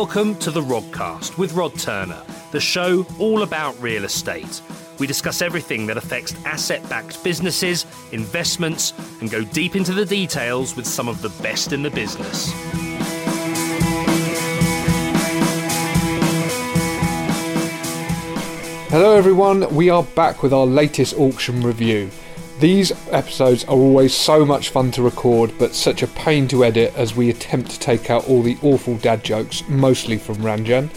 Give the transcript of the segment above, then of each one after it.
Welcome to the Rodcast with Rod Turner, the show all about real estate. We discuss everything that affects asset backed businesses, investments, and go deep into the details with some of the best in the business. Hello, everyone. We are back with our latest auction review. These episodes are always so much fun to record, but such a pain to edit as we attempt to take out all the awful dad jokes, mostly from Ranjan.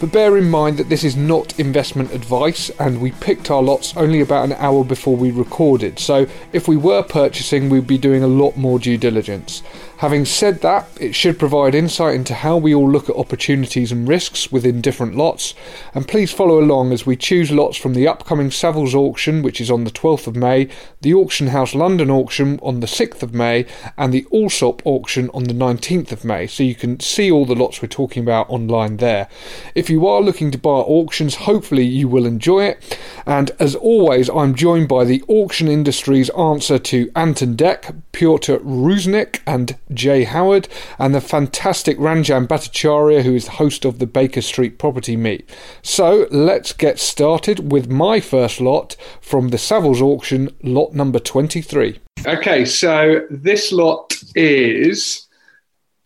But bear in mind that this is not investment advice, and we picked our lots only about an hour before we recorded, so if we were purchasing, we'd be doing a lot more due diligence. Having said that, it should provide insight into how we all look at opportunities and risks within different lots, and please follow along as we choose lots from the upcoming Savills auction, which is on the 12th of May, the Auction House London auction on the 6th of May, and the Allsop auction on the 19th of May, so you can see all the lots we're talking about online there. If you are looking to buy auctions, hopefully you will enjoy it, and as always, I'm joined by the auction industry's answer to Ant and Dec, Piotr Rusinek, and Jay Howard, and the fantastic Ranjan Bhattacharya, who is the host of the Baker Street Property Meet. So let's get started with my first lot from the Savills auction, lot number 23. Okay, so this lot is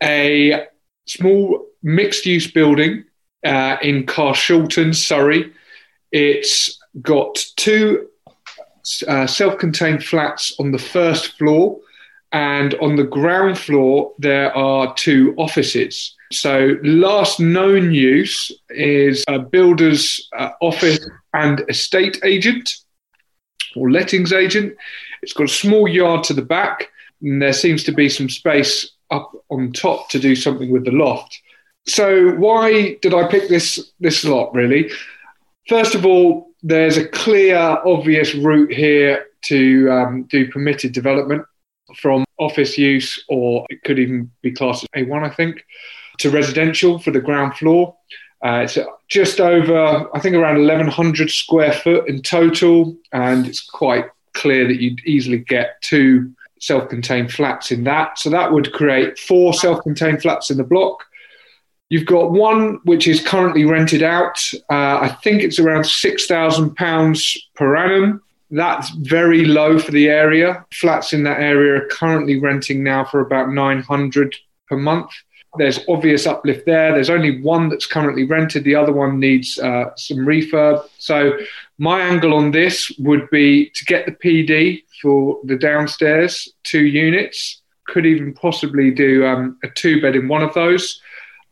a small mixed use building uh, in Carshalton, Surrey. It's got two uh, self contained flats on the first floor and on the ground floor, there are two offices. So, last known use is a builder's uh, office and estate agent or lettings agent. It's got a small yard to the back, and there seems to be some space up on top to do something with the loft. So, why did I pick this this lot? Really, first of all, there's a clear, obvious route here to um, do permitted development from office use, or it could even be classed as A1, I think, to residential for the ground floor. Uh, it's just over, I think, around 1,100 square foot in total, and it's quite clear that you'd easily get two self contained flats in that. So that would create four self contained flats in the block. You've got one which is currently rented out. Uh, I think it's around £6,000 per annum. That's very low for the area. Flats in that area are currently renting now for about 900 per month. There's obvious uplift there. There's only one that's currently rented. The other one needs uh, some refurb. So my angle on this would be to get the PD for the downstairs two units. Could even possibly do um, a two bed in one of those.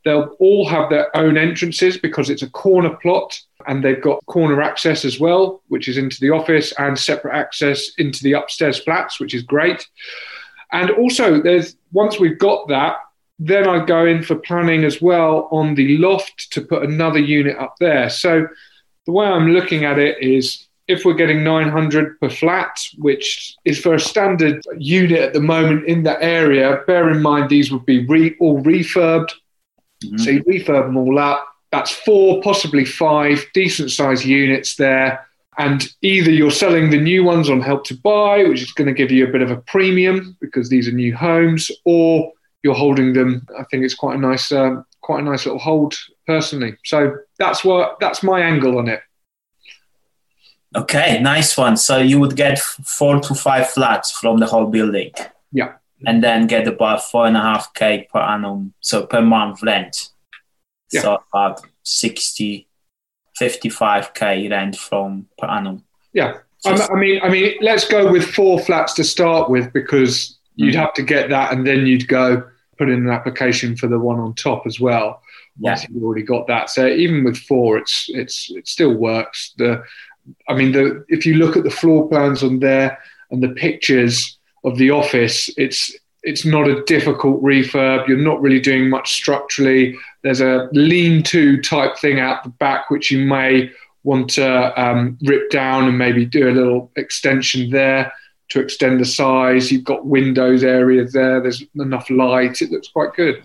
They'll all have their own entrances because it's a corner plot and they've got corner access as well, which is into the office, and separate access into the upstairs flats, which is great. And also, there's once we've got that, then I go in for planning as well on the loft to put another unit up there. So the way I'm looking at it is if we're getting 900 per flat, which is for a standard unit at the moment in that area, bear in mind these would be re- all refurbed. Mm-hmm. So you refurb them all up that's four, possibly five decent sized units there. And either you're selling the new ones on Help to Buy, which is going to give you a bit of a premium because these are new homes, or you're holding them. I think it's quite a nice, uh, quite a nice little hold personally. So that's what that's my angle on it. Okay, nice one. So you would get four to five flats from the whole building. Yeah. And then get about four and a half k per annum, so per month rent. Yeah. So about 60, 55k rent from per annum. Yeah. I mean, I mean, let's go with four flats to start with because you'd mm-hmm. have to get that, and then you'd go put in an application for the one on top as well. Once yeah. you've already got that, so even with four, it's it's it still works. The, I mean, the if you look at the floor plans on there and the pictures of the office, it's it's not a difficult refurb. You're not really doing much structurally. There's a lean-to type thing out the back which you may want to um, rip down and maybe do a little extension there to extend the size. You've got windows areas there. There's enough light. It looks quite good.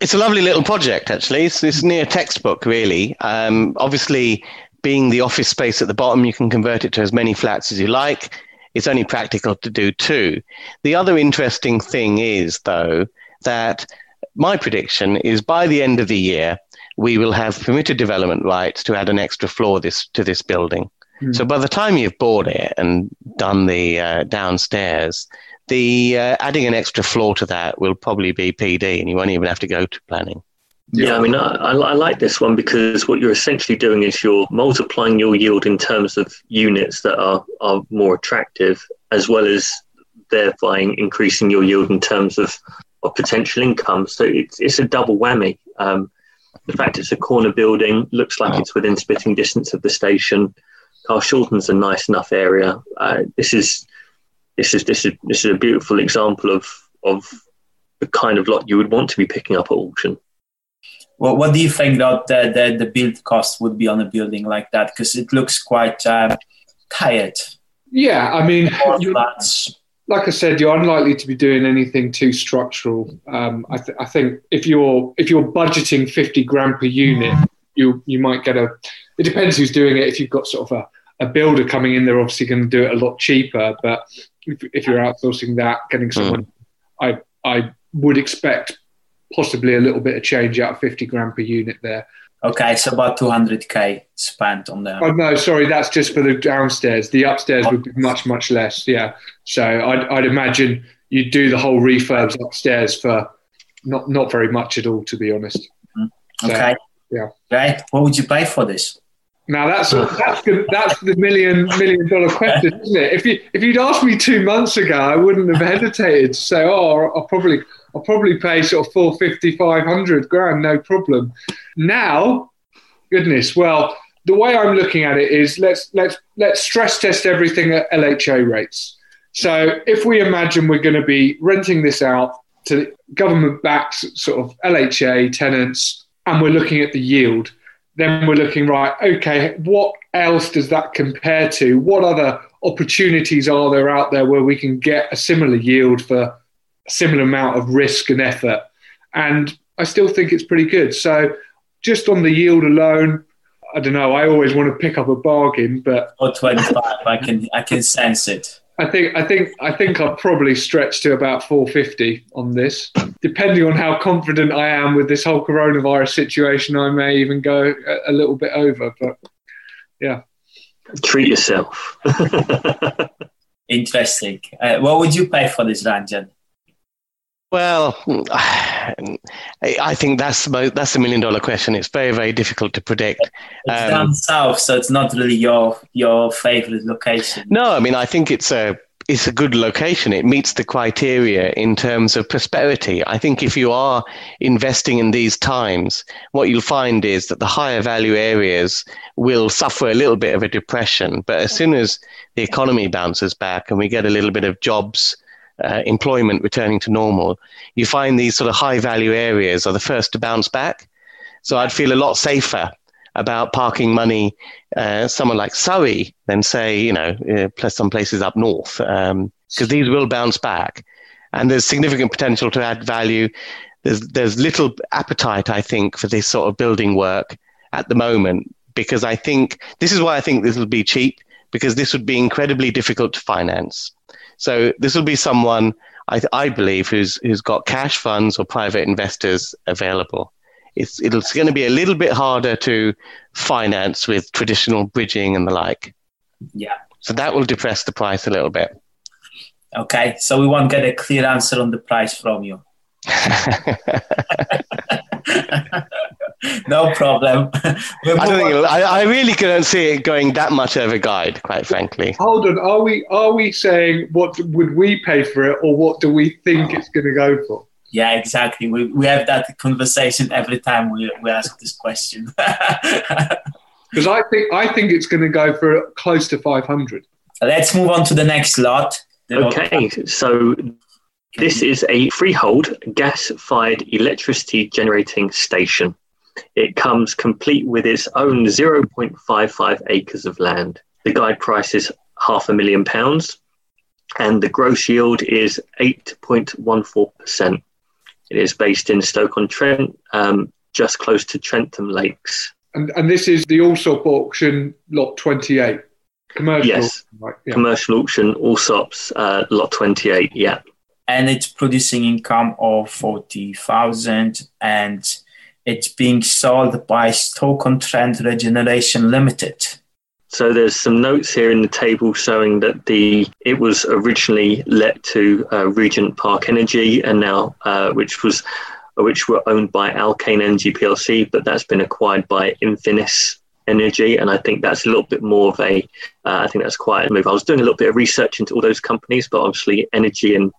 It's a lovely little project, actually. It's, it's near textbook, really. Um, obviously, being the office space at the bottom, you can convert it to as many flats as you like it's only practical to do two. The other interesting thing is, though, that my prediction is by the end of the year, we will have permitted development rights to add an extra floor this to this building. Mm. So by the time you've bought it and done the uh, downstairs, the uh, adding an extra floor to that will probably be PD, and you won't even have to go to planning. Yeah, I mean, I, I, like this one because what you're essentially doing is you're multiplying your yield in terms of units that are, are more attractive, as well as thereby increasing your yield in terms of, of potential income. So it's, it's a double whammy. Um, the fact it's a corner building looks like it's within spitting distance of the station. Carshalton's a nice enough area. Uh, this is this is this is this is a beautiful example of of the kind of lot you would want to be picking up at auction. Well, what do you think that the, the, the build cost would be on a building like that? Because it looks quite uh, tired. Yeah, I mean, like I said, you're unlikely to be doing anything too structural. Um, I, th- I, think if you're if you're budgeting fifty grand per unit, you you might get a. It depends who's doing it. If you've got sort of a, a builder coming in, they're obviously going to do it a lot cheaper. But if, if you're outsourcing that, getting someone, mm. I I would expect possibly a little bit of change out of 50 grand per unit there. Okay, so about 200k spent on that. Oh no, sorry, that's just for the downstairs. The upstairs would be much, much less. Yeah, so I'd, I'd imagine you'd do the whole refurbs upstairs for not not very much at all, to be honest. Mm-hmm. Okay. yeah. Right. What would you pay for this? Now that's that's the, that's the million million dollar question, isn't it? If you if you'd asked me two months ago, I wouldn't have hesitated to say, "Oh, I'll probably I'll probably pay sort of 450, 500 grand, no problem." Now, goodness, well, the way I'm looking at it is let's let's let's stress test everything at LHA rates. So if we imagine we're going to be renting this out to government-backed sort of LHA tenants, and we're looking at the yield then we're looking right okay what else does that compare to what other opportunities are there out there where we can get a similar yield for similar amount of risk and effort and i still think it's pretty good so just on the yield alone i don't know i always want to pick up a bargain but or 25 i can i can sense it I think I think I think I'll probably stretch to about 450 on this. Depending on how confident I am with this whole coronavirus situation, I may even go a, a little bit over. But yeah, treat yourself. Interesting. Uh, what would you pay for this Ranjan? Well, I think that's that's a million dollar question. It's very very difficult to predict. It's um, down south, so it's not really your your favorite location. No, I mean I think it's a it's a good location. It meets the criteria in terms of prosperity. I think if you are investing in these times, what you'll find is that the higher value areas will suffer a little bit of a depression. But as soon as the economy bounces back and we get a little bit of jobs uh, employment returning to normal, you find these sort of high value areas are the first to bounce back. So I'd feel a lot safer about parking money uh, somewhere like Surrey than say, you know, uh, plus some places up north, because um, these will bounce back. And there's significant potential to add value. There's, there's little appetite, I think, for this sort of building work at the moment, because I think this is why I think this will be cheap, because this would be incredibly difficult to finance. So this will be someone I, I believe who's who's got cash funds or private investors available. It's it's going to be a little bit harder to finance with traditional bridging and the like. Yeah. So that will depress the price a little bit. Okay, so we won't get a clear answer on the price from you. no problem. I don't think I, I, really couldn't see it going that much over guide, quite frankly. Hold on, are we are we saying what would we pay for it, or what do we think it's going to go for? Yeah, exactly. We we have that conversation every time we we ask this question. Because I think I think it's going to go for close to five hundred. Let's move on to the next lot. Okay, so this is a freehold gas fired electricity generating station. It comes complete with its own 0.55 acres of land. The guide price is half a million pounds, and the gross yield is 8.14%. It is based in Stoke on Trent, um, just close to Trentham Lakes. And, and this is the Allsop auction lot 28. Commercial, yes, right, yeah. commercial auction, Allsops, uh, lot 28, yeah. And it's producing income of 40,000 and it's being sold by Stoke-on-Trent Regeneration Limited. So there's some notes here in the table showing that the it was originally let to uh, Regent Park Energy, and now uh, which was which were owned by Alkane Energy PLC, but that's been acquired by Infinis Energy, and I think that's a little bit more of a. Uh, I think that's quite a move. I was doing a little bit of research into all those companies, but obviously energy and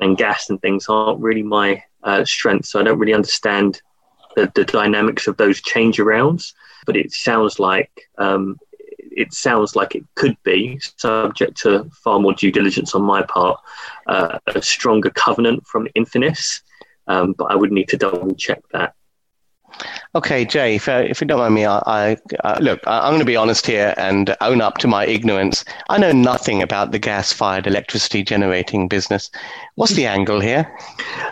and gas and things aren't really my uh, strength, so I don't really understand the, the dynamics of those change arounds. But it sounds like um, it sounds like it could be subject to far more due diligence on my part, uh, a stronger covenant from Infinis, um, but I would need to double check that. Okay, Jay, if, uh, if you don't mind me, I, I uh, look, I, am going to be honest here and own up to my ignorance. I know nothing about the gas-fired electricity generating business. What's the angle here?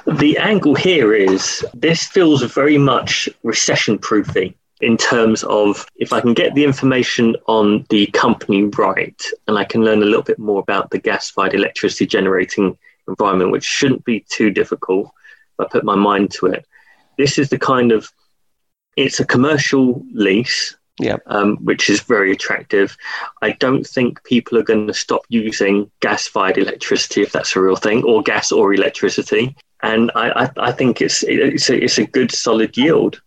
The angle here is this feels very much recession-proofy in terms of if I can get the information on the company right and I can learn a little bit more about the gas fired electricity generating environment, which shouldn't be too difficult if I put my mind to it. This is the kind of it's a commercial lease, yeah, um, which is very attractive. I don't think people are going to stop using gas-fired electricity if that's a real thing, or gas or electricity. And I, I, I think it's it's a, it's a good solid yield.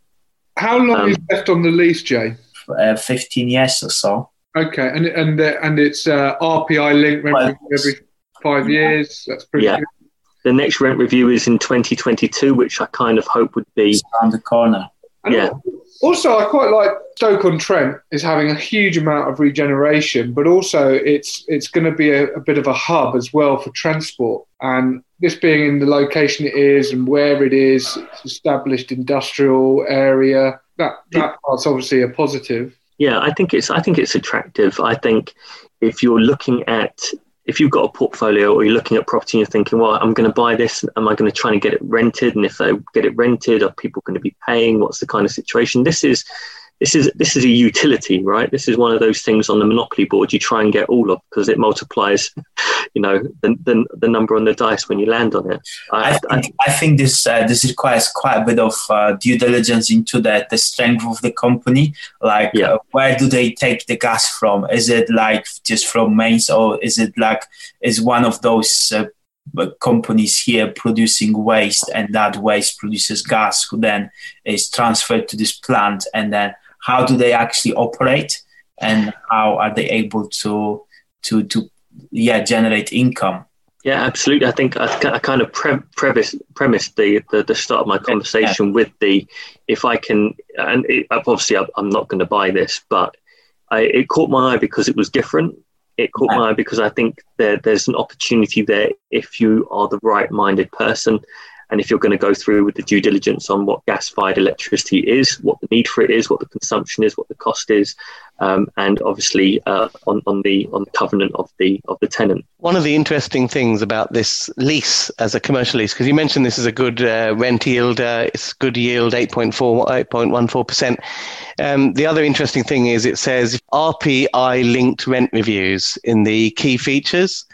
How long um, is left on the lease, Jay? Uh, Fifteen years or so. Okay, and and uh, and it's uh, RPI linked well, every five years. That's pretty yeah. good. The next rent review is in 2022, which I kind of hope would be around the corner. And yeah. Also, I quite like Stoke on Trent is having a huge amount of regeneration, but also it's it's going to be a, a, bit of a hub as well for transport. And this being in the location it is and where it is, it's established industrial area. That that part's obviously a positive. Yeah, I think it's I think it's attractive. I think if you're looking at if you've got a portfolio or you're looking at property and you're thinking, well, I'm going to buy this, am I going to try and get it rented? And if I get it rented, are people going to be paying? What's the kind of situation? This is this is this is a utility, right? This is one of those things on the monopoly board you try and get all of because it multiplies, you know, the, the, the number on the dice when you land on it. I, I think, I, I think this uh, this requires quite a bit of uh, due diligence into the the strength of the company. Like, yeah. uh, where do they take the gas from? Is it like just from mains, or is it like is one of those uh, companies here producing waste and that waste produces gas who then is transferred to this plant and then how do they actually operate and how are they able to to to yeah generate income yeah absolutely i think i, I kind of pre- premise, premised the, the, the start of my conversation yeah. with the if i can and it, obviously i'm not going to buy this but I, it caught my eye because it was different it caught yeah. my eye because i think there, there's an opportunity there if you are the right minded person and if you're going to go through with the due diligence on what gas fired electricity is, what the need for it is, what the consumption is, what the cost is, um, and obviously uh, on, on the on the covenant of the of the tenant. One of the interesting things about this lease as a commercial lease, because you mentioned this is a good uh, rent yield, uh, it's good yield, 8.4, 8.14%. Um, the other interesting thing is it says RPI linked rent reviews in the key features.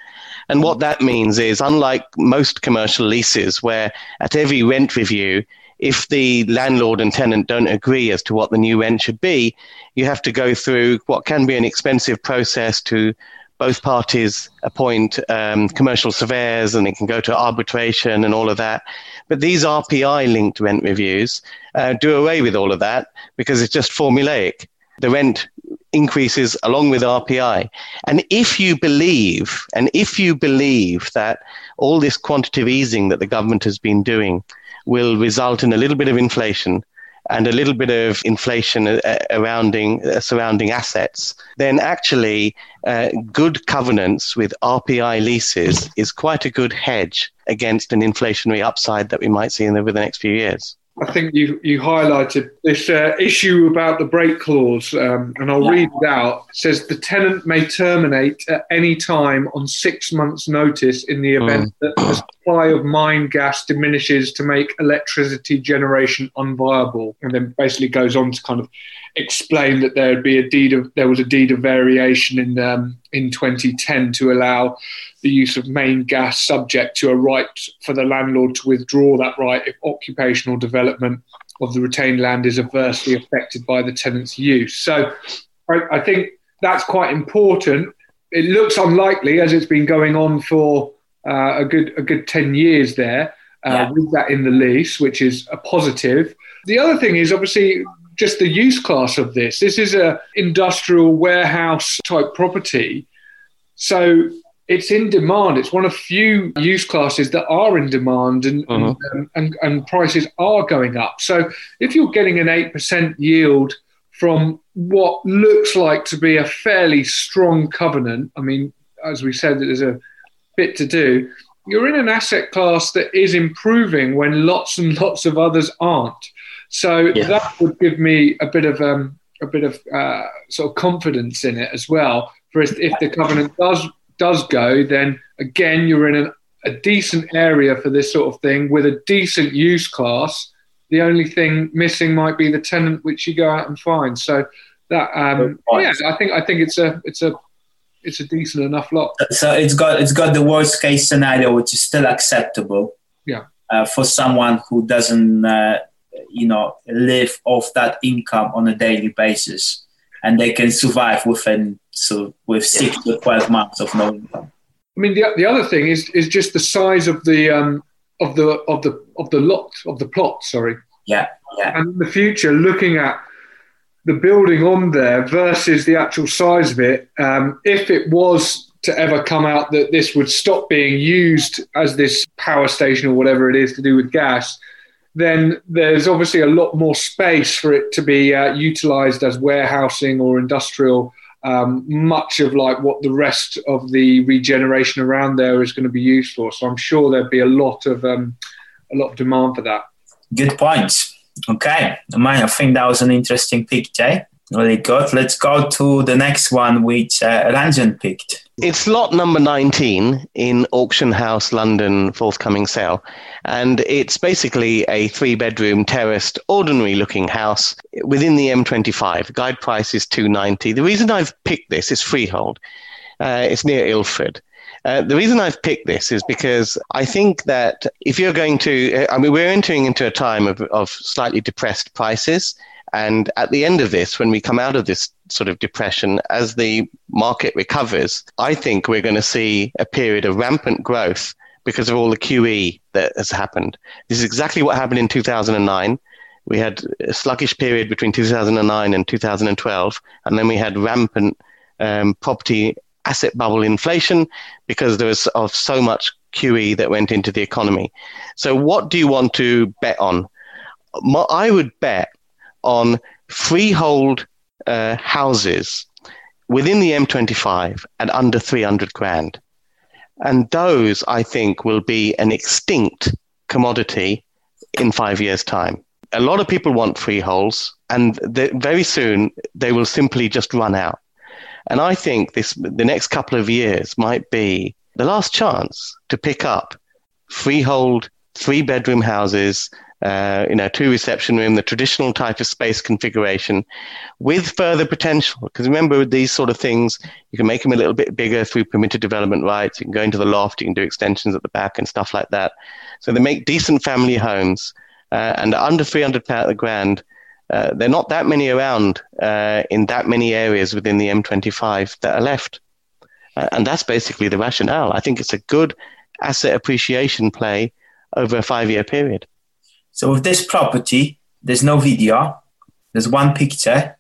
And what that means is, unlike most commercial leases, where at every rent review, if the landlord and tenant don't agree as to what the new rent should be, you have to go through what can be an expensive process to both parties appoint um, commercial surveyors and it can go to arbitration and all of that. But these RPI linked rent reviews uh, do away with all of that because it's just formulaic. The rent increases along with RPI. And if you believe, and if you believe that all this quantitative easing that the government has been doing will result in a little bit of inflation and a little bit of inflation uh, surrounding, uh, surrounding assets, then actually uh, good covenants with RPI leases is quite a good hedge against an inflationary upside that we might see in over the next few years. I think you you highlighted this uh, issue about the break clause, um, and I'll yeah. read it out. It says the tenant may terminate at any time on six months' notice in the event mm. that supply of mine gas diminishes to make electricity generation unviable, and then basically goes on to kind of explain that there would be a deed of there was a deed of variation in um, in 2010 to allow the use of main gas subject to a right for the landlord to withdraw that right if occupational development of the retained land is adversely affected by the tenant's use. So I, I think that's quite important. It looks unlikely as it's been going on for uh, a good a good ten years there uh, yeah. with that in the lease, which is a positive. The other thing is obviously just the use class of this. This is a industrial warehouse type property, so it's in demand. It's one of few use classes that are in demand, and uh-huh. and, and, and prices are going up. So if you're getting an eight percent yield from what looks like to be a fairly strong covenant, I mean, as we said, there's a bit to do. You're in an asset class that is improving when lots and lots of others aren't. So yeah. that would give me a bit of um, a bit of uh, sort of confidence in it as well. For if, if the covenant does does go, then again you're in an, a decent area for this sort of thing with a decent use class. The only thing missing might be the tenant, which you go out and find. So that um, yeah, I think I think it's a it's a it's a decent enough lot. So it's got it's got the worst case scenario, which is still acceptable. Yeah. Uh, for someone who doesn't, uh, you know, live off that income on a daily basis, and they can survive within so with six to twelve months of no income. I mean, the, the other thing is is just the size of the um, of the of the of the lot of the plot. Sorry. Yeah, yeah. And in the future, looking at the building on there versus the actual size of it, um, if it was to ever come out that this would stop being used as this power station or whatever it is to do with gas, then there's obviously a lot more space for it to be uh, utilized as warehousing or industrial um, much of like what the rest of the regeneration around there is going to be used for. So I'm sure there'd be a lot of um, a lot of demand for that. Good points. Okay, I think that was an interesting pick, Jay. Really good. Let's go to the next one, which uh, Ranjan picked. It's lot number 19 in Auction House London forthcoming sale. And it's basically a three bedroom terraced, ordinary looking house within the M25. Guide price is 290. The reason I've picked this is freehold. Uh, it's near Ilford. Uh, the reason I've picked this is because I think that if you're going to, I mean, we're entering into a time of, of slightly depressed prices. And at the end of this, when we come out of this sort of depression, as the market recovers, I think we're going to see a period of rampant growth because of all the QE that has happened. This is exactly what happened in 2009. We had a sluggish period between 2009 and 2012, and then we had rampant um, property asset bubble inflation because there was of so much QE that went into the economy. So, what do you want to bet on? I would bet on freehold uh, houses within the M25 at under 300 grand. And those, I think, will be an extinct commodity in five years' time. A lot of people want freeholds, and very soon they will simply just run out. And I think this the next couple of years might be the last chance to pick up freehold three bedroom houses uh, you know, two reception room, the traditional type of space configuration with further potential. Because remember, with these sort of things, you can make them a little bit bigger through permitted development rights. You can go into the loft, you can do extensions at the back and stuff like that. So they make decent family homes uh, and under 300 pounds a grand. Uh, there are not that many around uh, in that many areas within the M25 that are left. Uh, and that's basically the rationale. I think it's a good asset appreciation play over a five year period. So with this property, there's no video. There's one picture,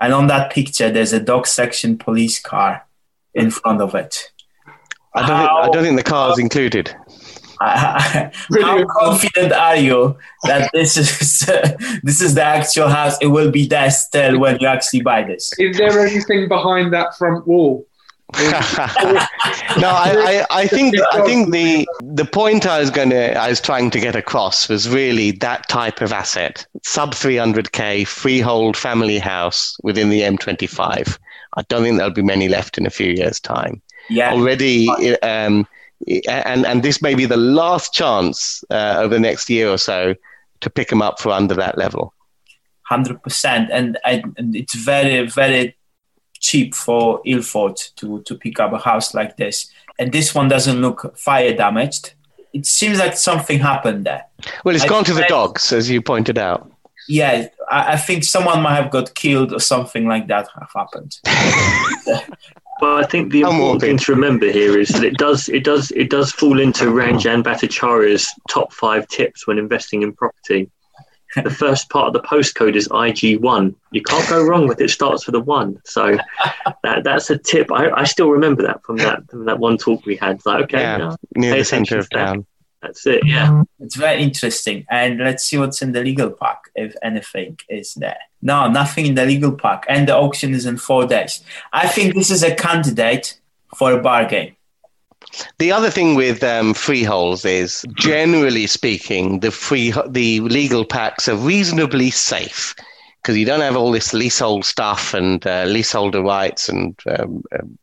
and on that picture, there's a dog section police car in front of it. I don't, how, think, I don't think the car is included. how confident are you that this is this is the actual house? It will be there still when you actually buy this. Is there anything behind that front wall? no, I, I, I, think I think the the point I was going to I was trying to get across was really that type of asset, sub 300k freehold family house within the M25. I don't think there'll be many left in a few years' time. Yeah, already. Um, and and this may be the last chance uh, over the next year or so to pick them up for under that level. Hundred percent, and and it's very very cheap for Ilford to, to pick up a house like this. And this one doesn't look fire damaged. It seems like something happened there. Well, it's I gone to the dogs, as you pointed out. yeah, I, I, think someone might have got killed or something like that have happened. Well, I think the important thing to remember here is that it does it does it does fall into Ranjan Bhattacharya's top five tips when investing in property. The first part of the postcode is IG1. You can't go wrong with it. Starts with a one. So that, that's a tip. I, I still remember that from that from that one talk we had. like okay, yeah, near the centre of town. That's it. Yeah. It's very interesting. And let's see what's in the legal pack, if anything is there. No, nothing in the legal pack. And the auction is in four days. I think this is a candidate for a bargain. The other thing with um, freeholds is, generally speaking, the free the legal packs are reasonably safe because you don't have all this leasehold stuff and uh, leaseholder rights and um, um,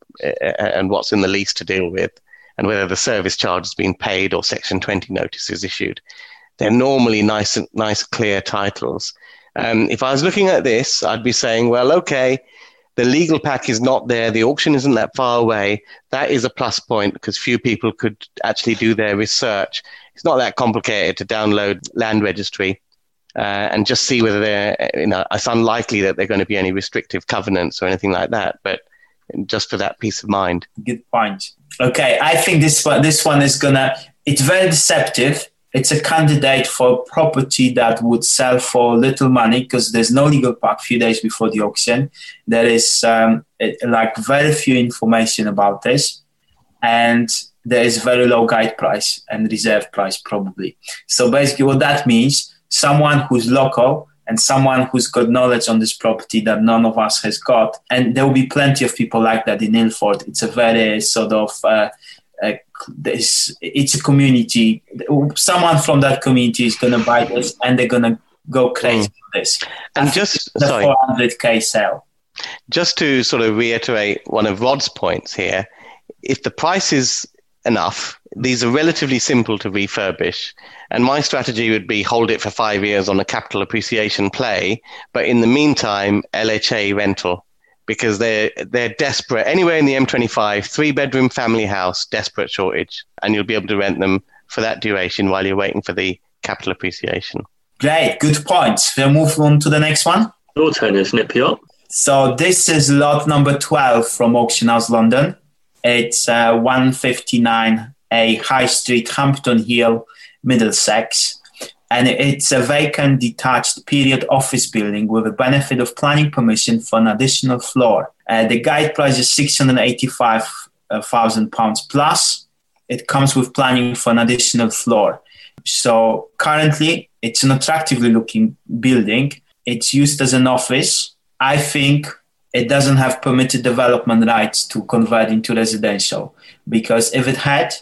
and what's in the lease to deal with and whether the service charge has been paid or Section 20 notice is issued. They're normally nice, nice, clear titles. Um, if I was looking at this, I'd be saying, well, okay, the legal pack is not there, the auction isn't that far away. That is a plus point because few people could actually do their research. It's not that complicated to download land registry. Uh, and just see whether they're, you know, it's unlikely that there are going to be any restrictive covenants or anything like that. But just for that peace of mind. Good point. Okay, I think this one this one is gonna. It's very deceptive. It's a candidate for property that would sell for little money because there's no legal pack. Few days before the auction, there is um, it, like very few information about this, and there is very low guide price and reserve price probably. So basically, what that means, someone who's local and someone who's got knowledge on this property that none of us has got. And there will be plenty of people like that in Ilford. It's a very sort of uh, uh, it's a community. Someone from that community is going to buy this, and they're going to go crazy mm. for this. And just the sorry, 400k sale. Just to sort of reiterate one of Rod's points here, if the price is enough, these are relatively simple to refurbish. And my strategy would be hold it for five years on a capital appreciation play, but in the meantime, LHA rental because they're they're desperate. Anywhere in the M25, three bedroom family house, desperate shortage, and you'll be able to rent them for that duration while you're waiting for the capital appreciation. Great, good points. We'll move on to the next one. Your turn, isn't it, Piotr? So this is lot number 12 from Auction House London. It's uh, 159A High Street, Hampton Hill, Middlesex. And it's a vacant, detached period office building with a benefit of planning permission for an additional floor. Uh, the guide price is £685,000 plus. It comes with planning for an additional floor. So currently, it's an attractively looking building. It's used as an office. I think it doesn't have permitted development rights to convert into residential because if it had,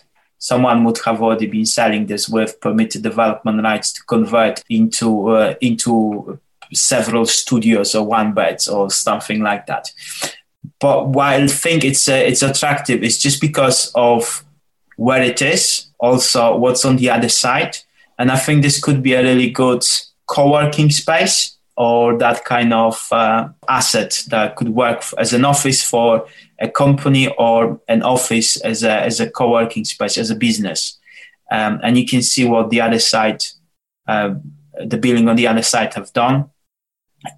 someone would have already been selling this with permitted development rights to convert into uh, into several studios or one beds or something like that. But why I think it's uh, it's attractive, it's just because of where it is, also what's on the other side, and I think this could be a really good co-working space or that kind of uh, asset that could work as an office for a company or an office as a, as a co-working space, as a business. Um, and you can see what the other side, uh, the building on the other side have done.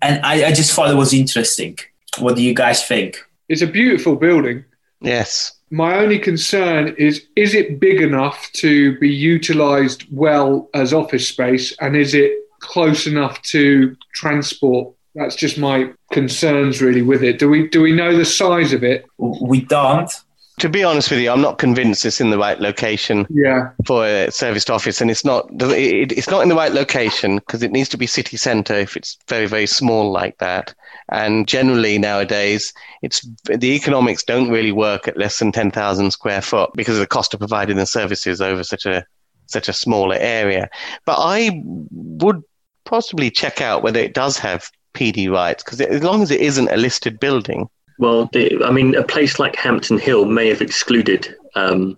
And I, I just thought it was interesting. What do you guys think? It's a beautiful building. Yes. My only concern is is it big enough to be utilized well as office space and is it close enough to transport. That's just my concerns really with it. Do we do we know the size of it? We don't. To be honest with you, I'm not convinced it's in the right location yeah. for a serviced office, and it's not. It, it's not in the right location because it needs to be city centre if it's very very small like that. And generally nowadays, it's the economics don't really work at less than ten thousand square foot because of the cost of providing the services over such a such a smaller area. But I would possibly check out whether it does have PD rights because as long as it isn't a listed building. Well, the, I mean, a place like Hampton Hill may have excluded. Um,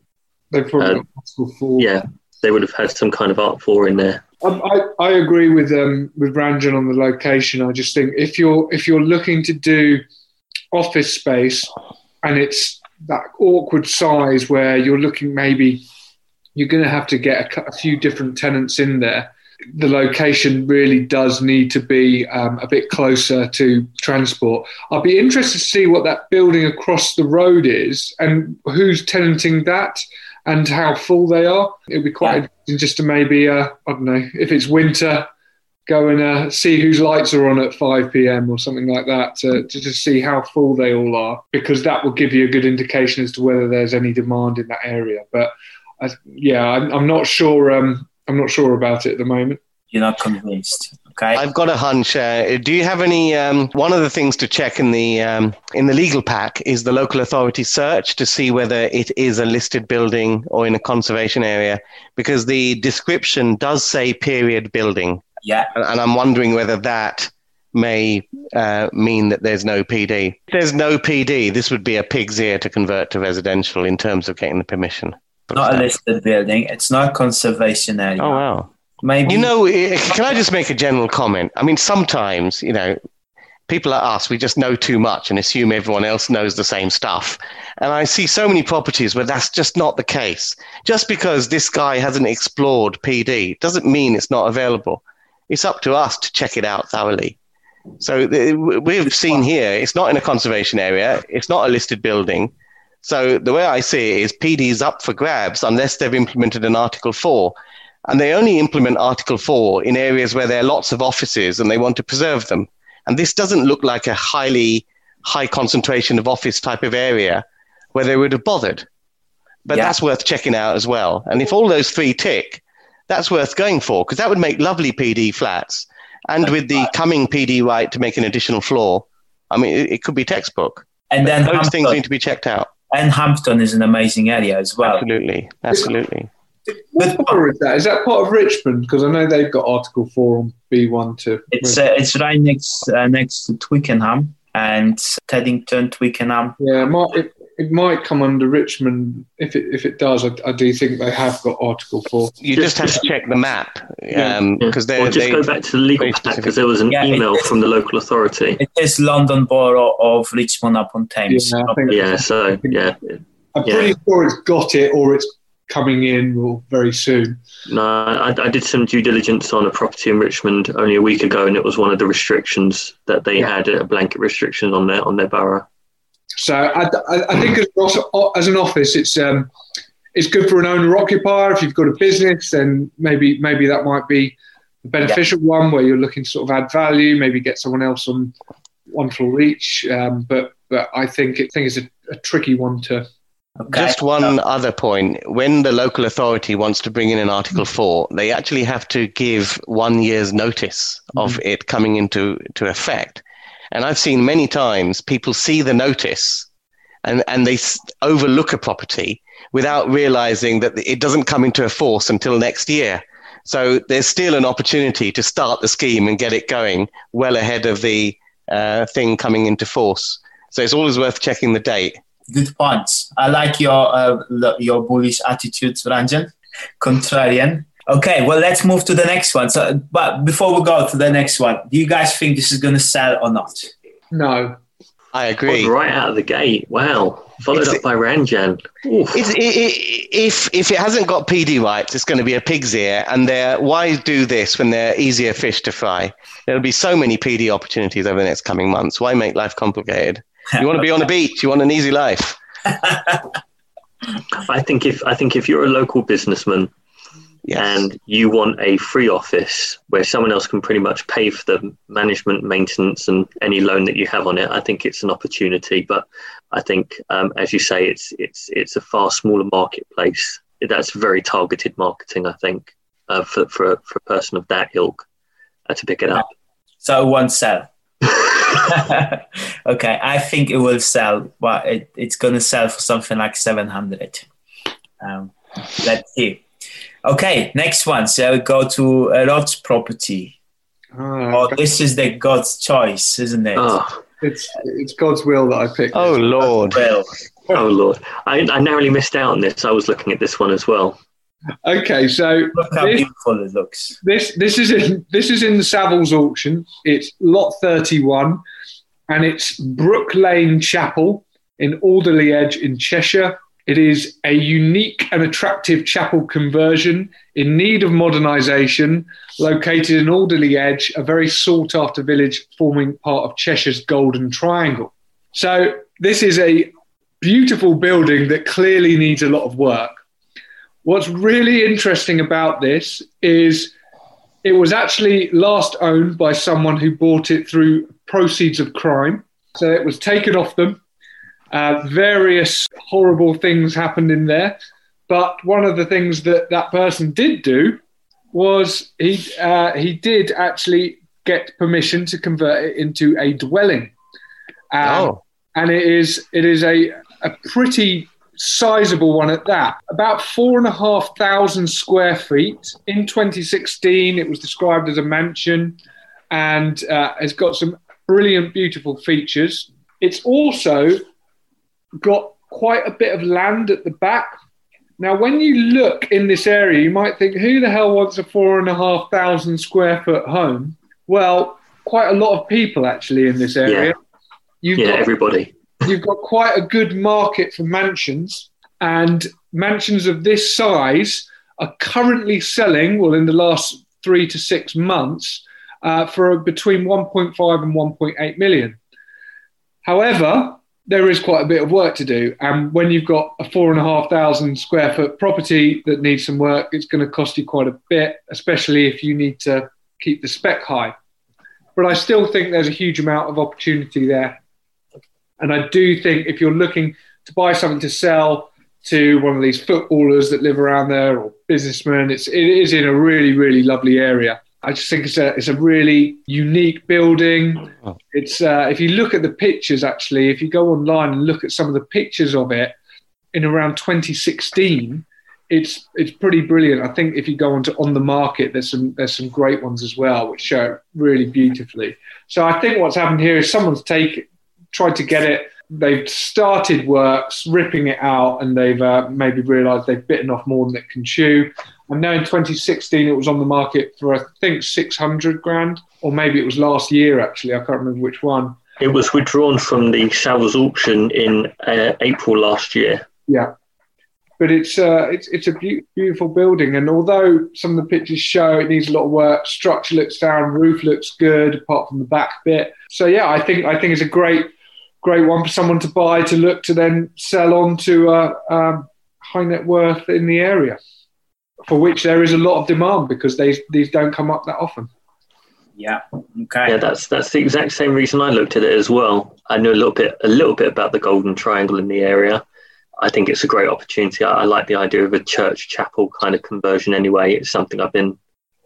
they probably uh, Yeah, they would have had some kind of art 4 in there. Um, I, I agree with um, with Ranjan on the location. I just think if you're if you're looking to do office space and it's that awkward size where you're looking maybe you're going to have to get a, a few different tenants in there. The location really does need to be um, a bit closer to transport. I'd be interested to see what that building across the road is and who's tenanting that and how full they are. It'd be quite yeah. interesting just to maybe, uh, I don't know, if it's winter, go and uh, see whose lights are on at 5 p.m. or something like that to, to just see how full they all are, because that will give you a good indication as to whether there's any demand in that area. But I, yeah, I'm, I'm, not sure. Um, I'm not sure about it at the moment. You're not convinced. Okay. I've got a hunch. Uh, do you have any? Um, one of the things to check in the um, in the legal pack is the local authority search to see whether it is a listed building or in a conservation area, because the description does say period building. Yeah. And, and I'm wondering whether that may uh, mean that there's no PD. If there's no PD, this would be a pig's ear to convert to residential in terms of getting the permission. Not a listed building. It's not conservation area. Oh wow. Maybe. You know, eh, can I just make a general comment? I mean, sometimes, you know, people like us, we just know too much and assume everyone else knows the same stuff. And I see so many properties where that's just not the case. Just because this guy hasn't explored PD doesn't mean it's not available. It's up to us to check it out thoroughly. So we've seen here, it's not in a conservation area, it's not a listed building. So the way I see it is PD is up for grabs unless they've implemented an Article 4. And they only implement Article 4 in areas where there are lots of offices and they want to preserve them. And this doesn't look like a highly high concentration of office type of area where they would have bothered. But yeah. that's worth checking out as well. And if all those three tick, that's worth going for because that would make lovely PD flats. And with the coming PD right to make an additional floor, I mean, it, it could be textbook. And then those things need to be checked out. And Hampton is an amazing area as well. Absolutely, absolutely. What part is that? Is that part of Richmond? Because I know they've got Article Four on B one too. It's uh, it's right next uh, next to Twickenham and Teddington, Twickenham. Yeah, it, it might come under Richmond. If it if it does, I, I do think they have got Article Four. You just, have to check the map because yeah. um, just go back to the legal pack because there was an yeah, email is, from the local authority. It is London Borough of Richmond upon Thames. Yeah, yeah so yeah. I'm pretty sure it's got it or it's coming in very soon. No, I, I, did some due diligence on a property in Richmond only a week ago, and it was one of the restrictions that they yeah. had a blanket restriction on their on their borough. So I, I, I think as, as, an office, it's um, it's good for an owner occupier. If you've got a business, then maybe maybe that might be a beneficial yeah. one where you're looking to sort of add value. Maybe get someone else on one floor each. Um, but but I think it think it's a, a tricky one to Okay. Just one other point. When the local authority wants to bring in an Article 4, they actually have to give one year's notice of mm-hmm. it coming into to effect. And I've seen many times people see the notice and, and they overlook a property without realizing that it doesn't come into force until next year. So there's still an opportunity to start the scheme and get it going well ahead of the uh, thing coming into force. So it's always worth checking the date good points. I like your uh, your bullish attitude, Ranjan. Contrarian. Okay, well, let's move to the next one. So, but before we go to the next one, do you guys think this is going to sell or not? No. I agree. right out of the gate. Wow. Followed it's, up by Ranjan. It, it, if, if it hasn't got PD rights, it's going to be a pig's ear. And they're, why do this when they're easier fish to fry? There'll be so many PD opportunities over the next coming months. Why make life complicated? You want to be on a beach. You want an easy life. I think if I think if you're a local businessman yes. and you want a free office where someone else can pretty much pay for the management, maintenance, and any loan that you have on it, I think it's an opportunity. But I think, um, as you say, it's it's it's a far smaller marketplace. That's very targeted marketing. I think uh, for for for a person of that ilk uh, to pick it up. So one sell. okay, I think it will sell. Well, it, it's going to sell for something like 700. Um, let's see. Okay, next one. So we go to a Rod's property. Ah, oh, oh, this is the God's choice, isn't it? Oh. It's it's God's will that I picked. Oh Lord! oh Lord! I, I narrowly missed out on this. I was looking at this one as well. Okay, so look how this, beautiful it looks. This this is in this is in the Savills auction. It's lot thirty one, and it's Brook Lane Chapel in Alderley Edge in Cheshire. It is a unique and attractive chapel conversion in need of modernisation, located in Alderley Edge, a very sought after village forming part of Cheshire's Golden Triangle. So, this is a beautiful building that clearly needs a lot of work. What's really interesting about this is it was actually last owned by someone who bought it through proceeds of crime. So it was taken off them. Uh, various horrible things happened in there. But one of the things that that person did do was he uh, he did actually get permission to convert it into a dwelling. Um, oh. And it is it is a a pretty sizable one at that. About four and a half thousand square feet. In 2016, it was described as a mansion and uh, has got some brilliant, beautiful features. It's also got quite a bit of land at the back. Now, when you look in this area, you might think, who the hell wants a four and a half thousand square foot home? Well, quite a lot of people actually in this area. Yeah, You've yeah got, everybody you've got quite a good market for mansions, and mansions of this size are currently selling, well, in the last three to six months, uh, for between 1.5 and 1.8 million. However, there is quite a bit of work to do. And when you've got a four and a half thousand square foot property that needs some work, it's going to cost you quite a bit, especially if you need to keep the spec high. But I still think there's a huge amount of opportunity there. And I do think if you're looking to buy something to sell to one of these footballers that live around there or businessmen, it's it is in a really really lovely area. I just think it's a it's a really unique building. Oh. It's uh, if you look at the pictures, actually, if you go online and look at some of the pictures of it in around 2016, it's it's pretty brilliant. I think if you go onto on the market, there's some there's some great ones as well, which show it really beautifully. So I think what's happened here is someone's taken tried to get it. They've started works, ripping it out, and they've uh, maybe realised they've bitten off more than it can chew. And now in 2016, it was on the market for I think 600 grand, or maybe it was last year actually. I can't remember which one. It was withdrawn from the Savills auction in uh, April last year. Yeah, but it's uh, it's it's a be- beautiful building. And although some of the pictures show it needs a lot of work, structure looks sound, roof looks good, apart from the back bit. So yeah, I think I think it's a great great one for someone to buy to look to then sell on to a uh, um, high net worth in the area, for which there is a lot of demand because these these don't come up that often. Yeah. Okay. Yeah, that's that's the exact same reason I looked at it as well. I know a little bit a little bit about the Golden Triangle in the area. I think it's a great opportunity. I, I like the idea of a church chapel kind of conversion. Anyway, it's something I've been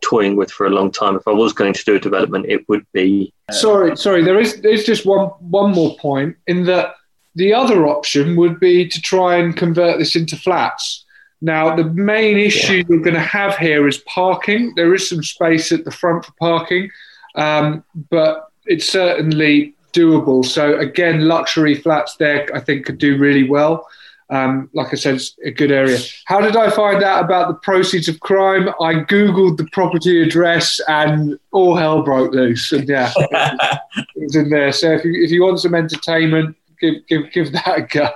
toying with for a long time. If I was going to do a development, it would be. Uh, sorry, sorry. There is there's just one one more point in that the other option would be to try and convert this into flats. Now, the main issue you're going to have here is parking. There is some space at the front for parking, um, but it's certainly doable. So again, luxury flats there, I think, could do really well. Um, like I said, it's a good area. How did I find out about the proceeds of crime? I googled the property address, and all hell broke loose. And yeah, it was in there. So if you, if you want some entertainment, give give give that a go.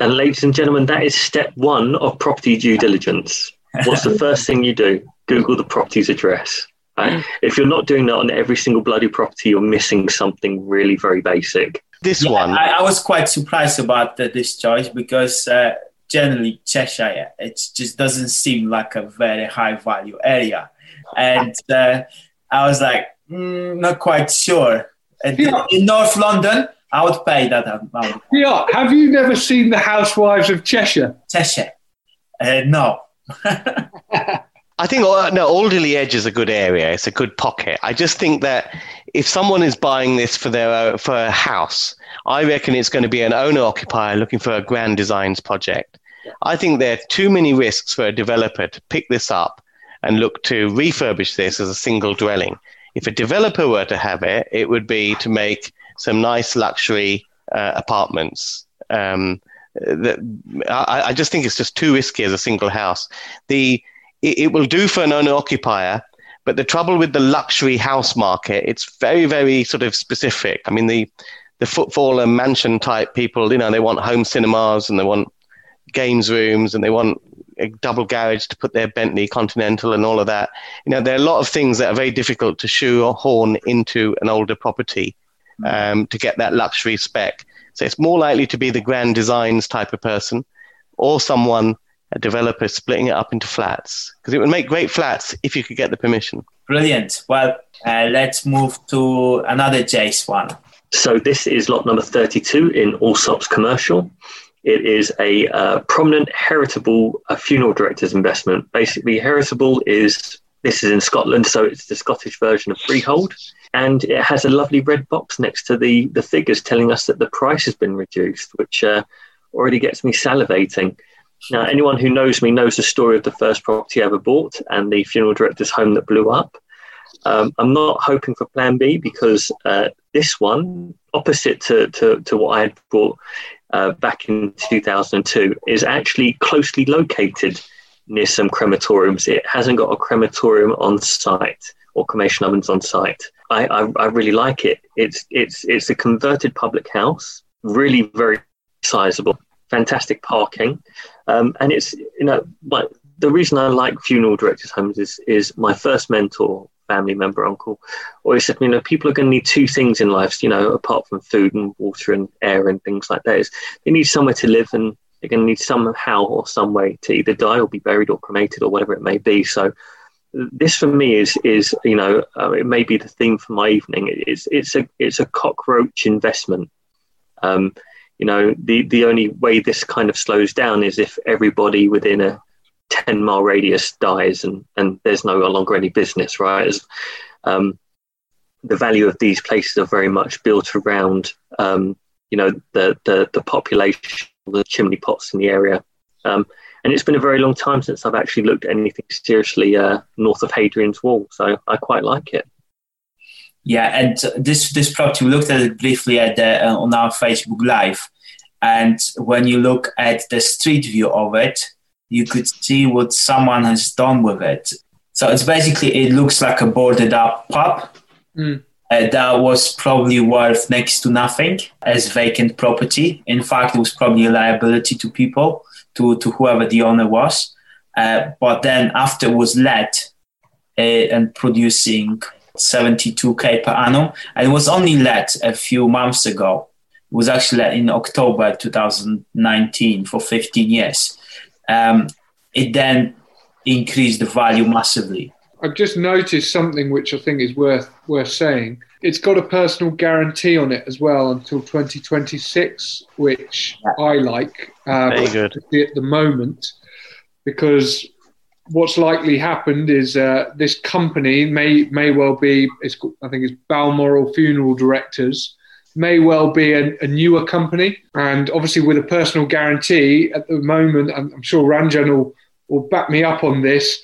And ladies and gentlemen, that is step one of property due diligence. What's the first thing you do? Google the property's address. Right? If you're not doing that on every single bloody property, you're missing something really very basic this yeah, one. I, I, was quite surprised about the, this choice because uh, generally Cheshire it just doesn't seem like a very high value area, and uh, I was like mm, not quite sure. Yeah. In North London, I would pay that amount. Yeah, have you never seen the Housewives of Cheshire? Cheshire, uh, no. I think uh, no, Alderley Edge is a good area. It's a good pocket. I just think that if someone is buying this for their uh, for a house, I reckon it's going to be an owner occupier looking for a grand designs project. I think there are too many risks for a developer to pick this up and look to refurbish this as a single dwelling. If a developer were to have it, it would be to make some nice luxury uh, apartments. Um, that I, I, just think it's just too risky as a single house. The it, it will do for an owner occupier. But the trouble with the luxury house market, it's very, very sort of specific. I mean, the the footfall and mansion type people, you know, they want home cinemas and they want games rooms and they want a double garage to put their Bentley Continental and all of that. You know, there are a lot of things that are very difficult to shoehorn into an older property um, to get that luxury spec. So it's more likely to be the grand designs type of person or someone, a developer, splitting it up into flats because it would make great flats if you could get the permission. Brilliant. Well, uh, let's move to another Jay's one. So this is lot number 32 in Allsops Commercial. It is a uh, prominent heritable uh, funeral director's investment. Basically, heritable is this is in Scotland, so it's the Scottish version of freehold, and it has a lovely red box next to the the figures telling us that the price has been reduced, which uh, already gets me salivating. Now, anyone who knows me knows the story of the first property I ever bought and the funeral director's home that blew up. Um, I'm not hoping for Plan B because uh, this one, opposite to, to, to what I had bought uh, back in 2002, is actually closely located near some crematoriums. It hasn't got a crematorium on site or cremation ovens on site. I, I, I really like it. It's it's it's a converted public house, really very sizable, fantastic parking, um, and it's you know but the reason I like funeral directors' homes is is my first mentor family member, uncle, always said, you know, people are going to need two things in life, you know, apart from food and water and air and things like that. Is they need somewhere to live and they're going to need somehow or some way to either die or be buried or cremated or whatever it may be. So this for me is is you know uh, it may be the theme for my evening. It's it's a it's a cockroach investment. Um, you know the the only way this kind of slows down is if everybody within a 10 mile radius dies and, and there's no longer any business, right? Um, the value of these places are very much built around, um, you know, the, the, the population, the chimney pots in the area. Um, and it's been a very long time since I've actually looked at anything seriously uh, north of Hadrian's Wall. So I quite like it. Yeah, and this this property we looked at it briefly at the, uh, on our Facebook Live, and when you look at the street view of it, you could see what someone has done with it. So it's basically, it looks like a boarded up pub. Mm. Uh, that was probably worth next to nothing as vacant property. In fact, it was probably a liability to people, to, to whoever the owner was. Uh, but then after it was let uh, and producing 72k per annum, and it was only let a few months ago. It was actually let in October 2019 for 15 years um, it then increased the value massively. I've just noticed something which I think is worth worth saying. It's got a personal guarantee on it as well until 2026, which. I like. Uh, Very good. At the moment, because what's likely happened is uh, this company may may well be. It's I think it's Balmoral Funeral Directors may well be a, a, newer company. And obviously, with a personal guarantee at the moment, I'm, I'm sure Ranjan will, will back me up on this.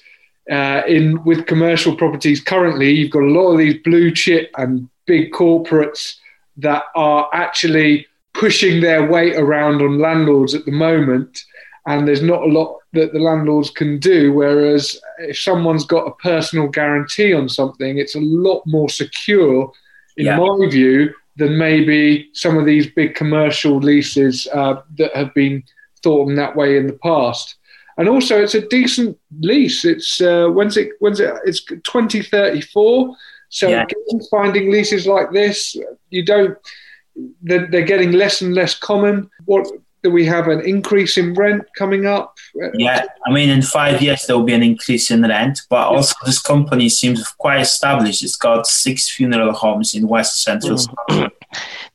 Uh, in with commercial properties currently, you've got a lot of these blue chip and big corporates that are actually pushing their weight around on landlords at the moment. And there's not a lot that the landlords can do. Whereas if someone's got a personal guarantee on something, it's a lot more secure, in yeah. my view, than maybe some of these big commercial leases uh, that have been thought in that way in the past. And also, it's a decent lease. It's uh, when's it? When's it? It's twenty thirty four. So yeah. finding leases like this, you don't. They're, they're getting less and less common. What do we have an increase in rent coming up? Yeah, I mean, in five years there will be an increase in rent, but also this company seems quite established. It's got six funeral homes in West Central. Mm.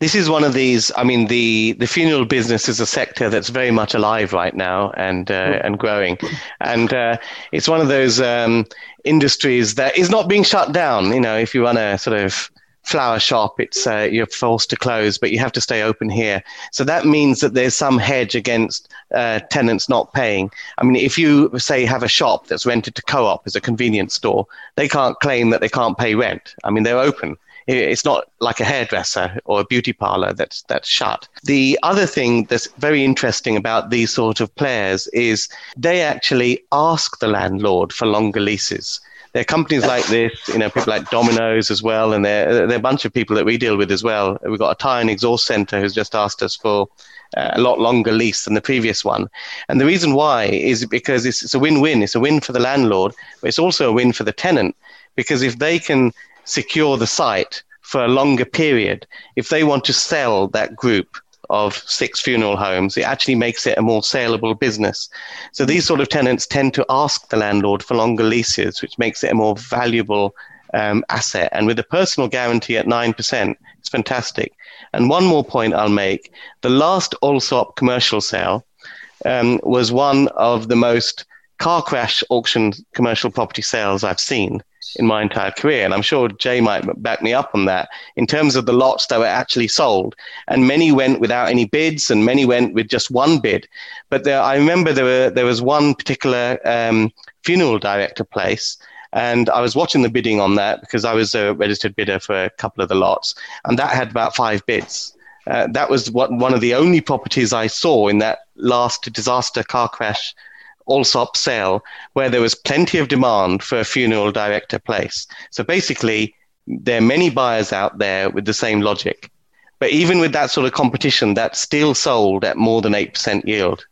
This is one of these. I mean, the the funeral business is a sector that's very much alive right now and uh, mm. and growing, and uh, it's one of those um, industries that is not being shut down. You know, if you run a sort of flower shop, it's uh, you're forced to close, but you have to stay open here. So that means that there's some hedge against uh, tenants not paying. I mean, if you say have a shop that's rented to co-op as a convenience store, they can't claim that they can't pay rent. I mean, they're open. It's not like a hairdresser or a beauty parlor that's that's shut. The other thing that's very interesting about these sort of players is they actually ask the landlord for longer leases there are companies like this, you know, people like Domino's as well, and there, there are a bunch of people that we deal with as well. We've got a tire and exhaust center who's just asked us for uh, a lot longer lease than the previous one. And the reason why is because it's, it's a win-win. It's a win for the landlord, but it's also a win for the tenant because if they can secure the site for a longer period, if they want to sell that group of six funeral homes, it actually makes it a more saleable business. So these sort of tenants tend to ask the landlord for longer leases, which makes it a more valuable um, asset. And with a personal guarantee at 9%, it's fantastic. And one more point I'll make the last Allsop commercial sale um, was one of the most car crash auction commercial property sales I've seen in my entire career. And I'm sure Jay might back me up on that in terms of the lots that were actually sold. And many went without any bids and many went with just one bid. But there, I remember there, were, there was one particular um, funeral director place. And I was watching the bidding on that because I was a registered bidder for a couple of the lots. And that had about five bids. Uh, that was what one of the only properties I saw in that last disaster car crash Allsop sale where there was plenty of demand for a funeral director place. So basically, there are many buyers out there with the same logic. But even with that sort of competition, that's still sold at more than 8% yield,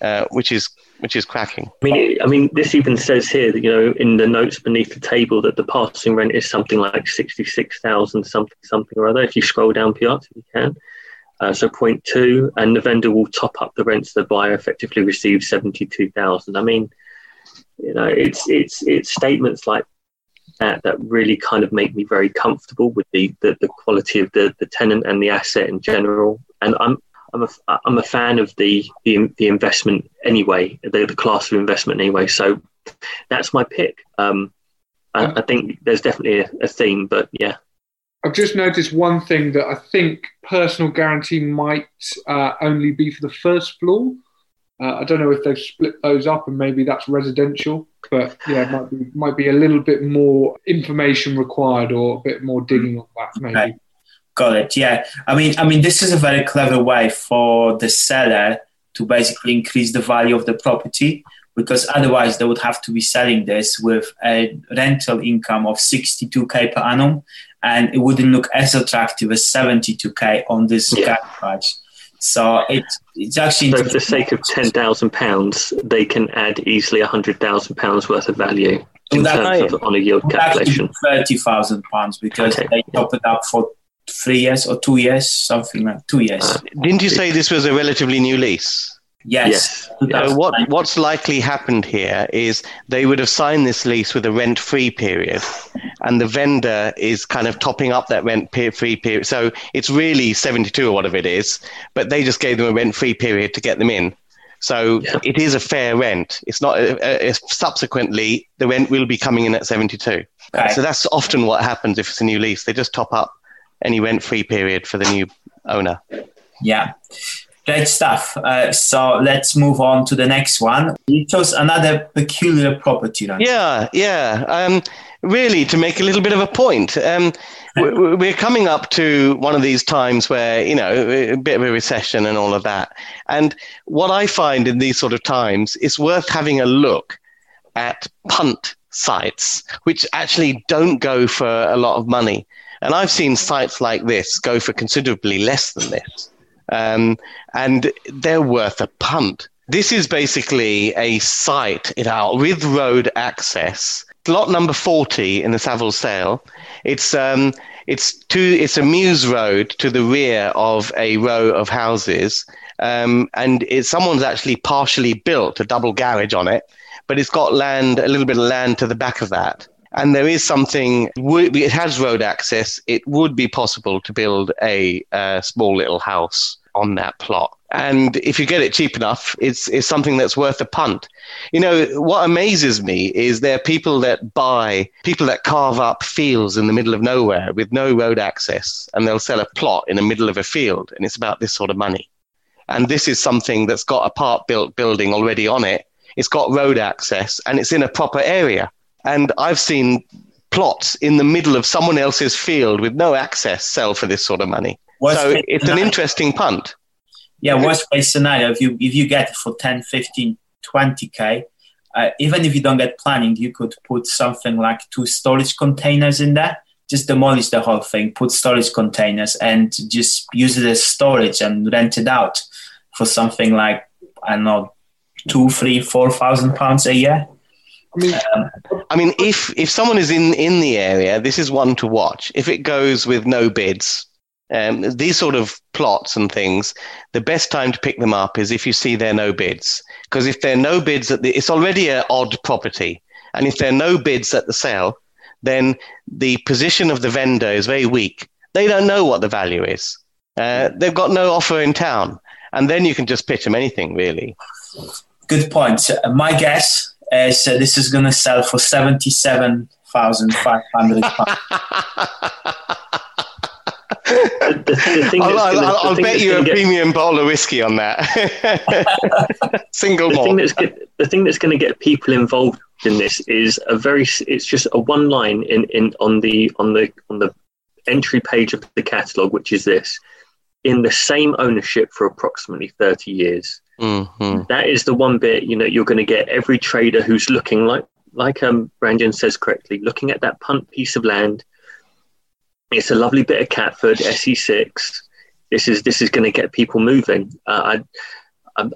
uh, which is which is cracking. I mean, I mean, this even says here that you know in the notes beneath the table that the passing rent is something like sixty-six thousand something something or other. If you scroll down, Piotr, you can. Uh, so point two, and the vendor will top up the rents the buyer effectively receives seventy-two thousand. I mean, you know, it's it's it's statements like that that really kind of make me very comfortable with the the, the quality of the, the tenant and the asset in general. And I'm I'm a I'm a fan of the the, the investment anyway, the, the class of investment anyway. So that's my pick. Um, I, I think there's definitely a, a theme, but yeah. I've just noticed one thing that I think personal guarantee might uh, only be for the first floor. Uh, I don't know if they've split those up and maybe that's residential, but yeah, might be, might be a little bit more information required or a bit more digging on that maybe. Got it. Yeah, I mean, I mean, this is a very clever way for the seller to basically increase the value of the property because otherwise they would have to be selling this with a rental income of 62k per annum and it wouldn't look as attractive as 72k on this yeah. price. So it, it's actually. So for the sake of ten thousand pounds, they can add easily hundred thousand pounds worth of value in terms of on a yield calculation. Thirty thousand pounds because okay. they top it up for three years or two years, something like two years. Uh, didn't you say this was a relatively new lease? Yes. yes. Uh, what what's likely happened here is they would have signed this lease with a rent-free period, and the vendor is kind of topping up that rent-free period. So it's really seventy-two or whatever it is, but they just gave them a rent-free period to get them in. So yeah. it is a fair rent. It's not. Uh, uh, subsequently, the rent will be coming in at seventy-two. Okay. So that's often what happens if it's a new lease. They just top up any rent-free period for the new owner. Yeah. Great stuff. Uh, so let's move on to the next one. You chose another peculiar property, right? Yeah, yeah. Um, really, to make a little bit of a point, um, we're coming up to one of these times where, you know, a bit of a recession and all of that. And what I find in these sort of times, it's worth having a look at punt sites, which actually don't go for a lot of money. And I've seen sites like this go for considerably less than this um, and they're worth a punt. This is basically a site you know, with road access. Lot number 40 in the Savill Sale. It's, um, it's, two, it's a Mews Road to the rear of a row of houses. Um, and it, someone's actually partially built a double garage on it, but it's got land, a little bit of land to the back of that and there is something it has road access it would be possible to build a, a small little house on that plot. And if you get it cheap enough, it's, it's something that's worth a punt. You know, what amazes me is there are people that buy, people that carve up fields in the middle of nowhere with no road access, and they'll sell a plot in the middle of a field, and it's about this sort of money. And this is something that's got a part built building already on it. It's got road access, and it's in a proper area. And I've seen plots in the middle of someone else's field with no access sell for this sort of money. So it's an interesting punt. Yeah, worst case scenario, if you if you get it for 10, 15, 20k, uh, even if you don't get planning, you could put something like two storage containers in there. Just demolish the whole thing, put storage containers, and just use it as storage and rent it out. for something like I don't know, two, three, four thousand pounds a year. I mean, um, I mean, if if someone is in in the area, this is one to watch. If it goes with no bids, um, these sort of plots and things, the best time to pick them up is if you see there are no bids. Because if there are no bids at the, it's already an odd property, and if there are no bids at the sale, then the position of the vendor is very weak. They don't know what the value is. Uh, they've got no offer in town, and then you can just pitch them anything, really. Good point. My guess is uh, this is going to sell for seventy-seven thousand five hundred pounds. the, the I'll, I'll, gonna, I'll bet you a get, premium bottle of whiskey on that. Single the malt. Thing that's the thing that's going to get people involved in this is a very. It's just a one line in, in on the on the on the entry page of the catalogue, which is this: in the same ownership for approximately thirty years. Mm-hmm. That is the one bit you know you're going to get every trader who's looking like like um Ranjan says correctly, looking at that punt piece of land it's a lovely bit of Catford SE6. This is this is going to get people moving. Uh, I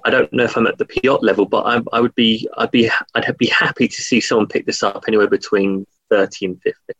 I don't know if I'm at the Piotr level, but I, I would be I'd be I'd be happy to see someone pick this up anywhere between thirty and fifty.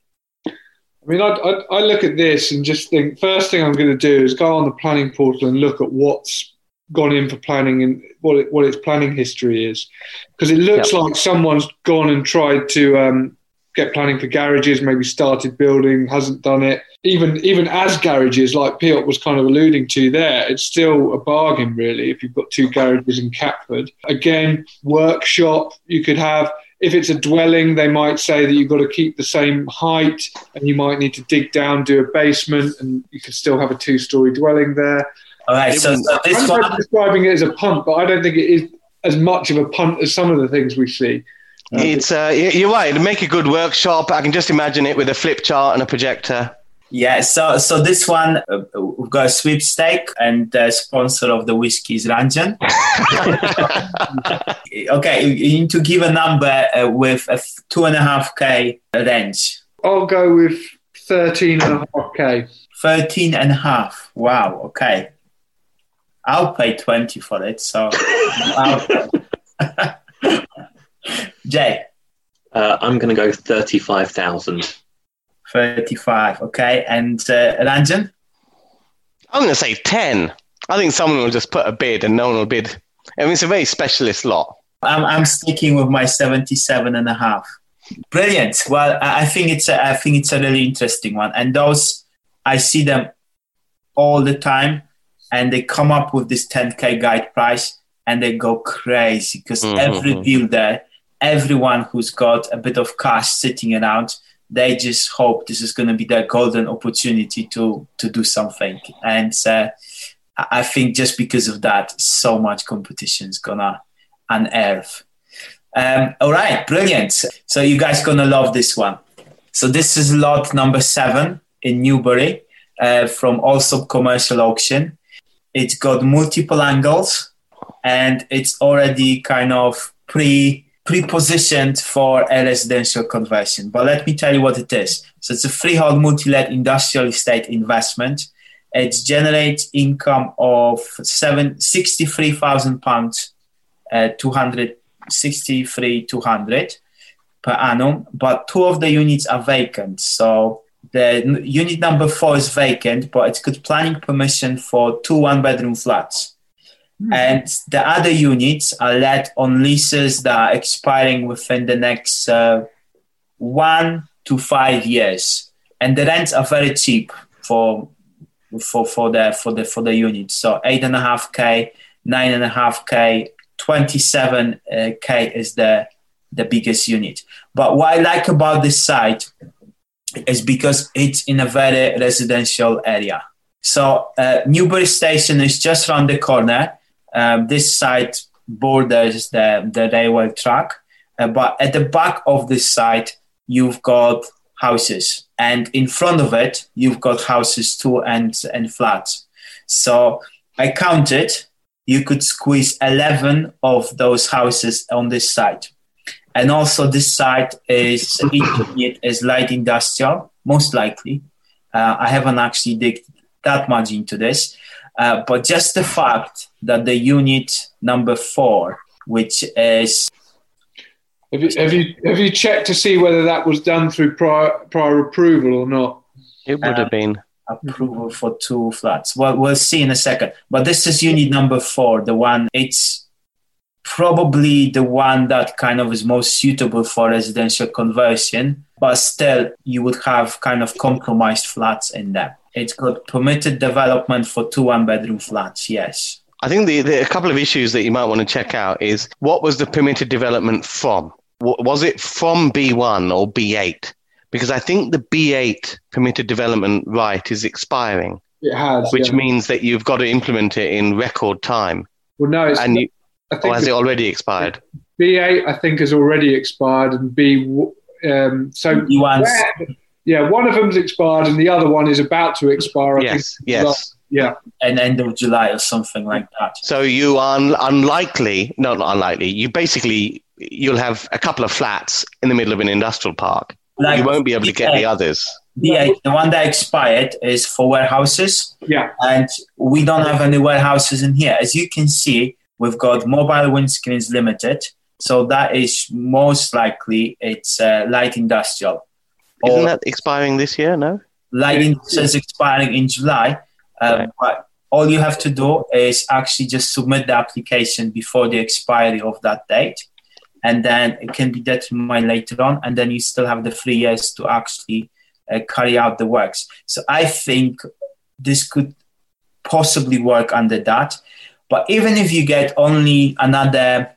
I mean, I, I, I look at this and just think first thing I'm going to do is go on the planning portal and look at what's gone in for planning and what it, what its planning history is, because it looks yep. like someone's gone and tried to um, get planning for garages, maybe started building, hasn't done it. Even even as garages, like Piotr was kind of alluding to there, it's still a bargain really if you've got two garages in Catford. Again, workshop you could have. If it's a dwelling, they might say that you've got to keep the same height and you might need to dig down, do a basement, and you could still have a two story dwelling there. All right, so, so this I'm one... describing it as a punt, but I don't think it is as much of a punt as some of the things we see. It's uh, you're right. To make a good workshop, I can just imagine it with a flip chart and a projector. Yeah, so so this one uh, we've got a sweepstake, and the sponsor of the whiskey is Ranjan. okay, you need to give a number uh, with a two and a half k range. I'll go with thirteen and a half k. Thirteen and a half. Wow. Okay, I'll pay twenty for it. So. Jay? Uh, I'm going to go 35,000. 35, okay. And uh, Ranjan? I'm going to say 10. I think someone will just put a bid and no one will bid. I mean, it's a very specialist lot. I'm, I'm sticking with my 77 and a half. Brilliant. Well, I think it's a, I think it's a really interesting one. And those, I see them all the time and they come up with this 10K guide price and they go crazy because mm-hmm. every builder everyone who's got a bit of cash sitting around they just hope this is going to be their golden opportunity to to do something. And uh, i think just because of that so much competition is gonna unearth. Um, all right brilliant. So you guys gonna love this one. So this is lot number seven in newbury uh, from Allsop commercial auction. It's got multiple angles and it's already kind of pre pre-positioned for a residential conversion. But let me tell you what it is. So it's a freehold multi-let industrial estate investment. It generates income of seven sixty-three thousand pounds, uh, two hundred sixty-three two hundred per annum. But two of the units are vacant. So the unit number four is vacant, but it's got planning permission for two one-bedroom flats. Mm-hmm. And the other units are let on leases that are expiring within the next uh, one to five years. And the rents are very cheap for for for the for the for the units. So eight and a half k, nine and a half k, twenty seven uh, k is the the biggest unit. But what I like about this site is because it's in a very residential area. So uh, Newbury Station is just around the corner. Um, this site borders the, the railway track, uh, but at the back of this site, you've got houses, and in front of it, you've got houses too and, and flats. So I counted, you could squeeze 11 of those houses on this site. And also, this site is it is light industrial, most likely. Uh, I haven't actually digged that much into this, Uh, but just the fact that the unit number four, which is have you, have you have you checked to see whether that was done through prior prior approval or not? It would have been approval for two flats. Well, we'll see in a second. But this is unit number four, the one it's probably the one that kind of is most suitable for residential conversion, but still you would have kind of compromised flats in there. It's got permitted development for two one bedroom flats, yes. I think the, the a couple of issues that you might want to check out is what was the permitted development from? was it from B1 or B8? Because I think the B8 permitted development right is expiring. It has, which yeah. means that you've got to implement it in record time. Well, no, it's and you, I think or has it already expired? B8, I think, has already expired, and B. Um, so where, yeah, one of them's expired, and the other one is about to expire. I yes, think, yes. Yeah. And end of July or something like that. So you are un- unlikely, no, not unlikely. You basically you'll have a couple of flats in the middle of an industrial park. Like you won't be able to get the others. The, the one that expired is for warehouses. Yeah. And we don't have any warehouses in here. As you can see, we've got mobile windscreens limited. So that is most likely it's uh, light industrial. Isn't that expiring this year? No. Light industrial is expiring in July. Um, right. But all you have to do is actually just submit the application before the expiry of that date, and then it can be determined later on, and then you still have the three years to actually uh, carry out the works. So I think this could possibly work under that. But even if you get only another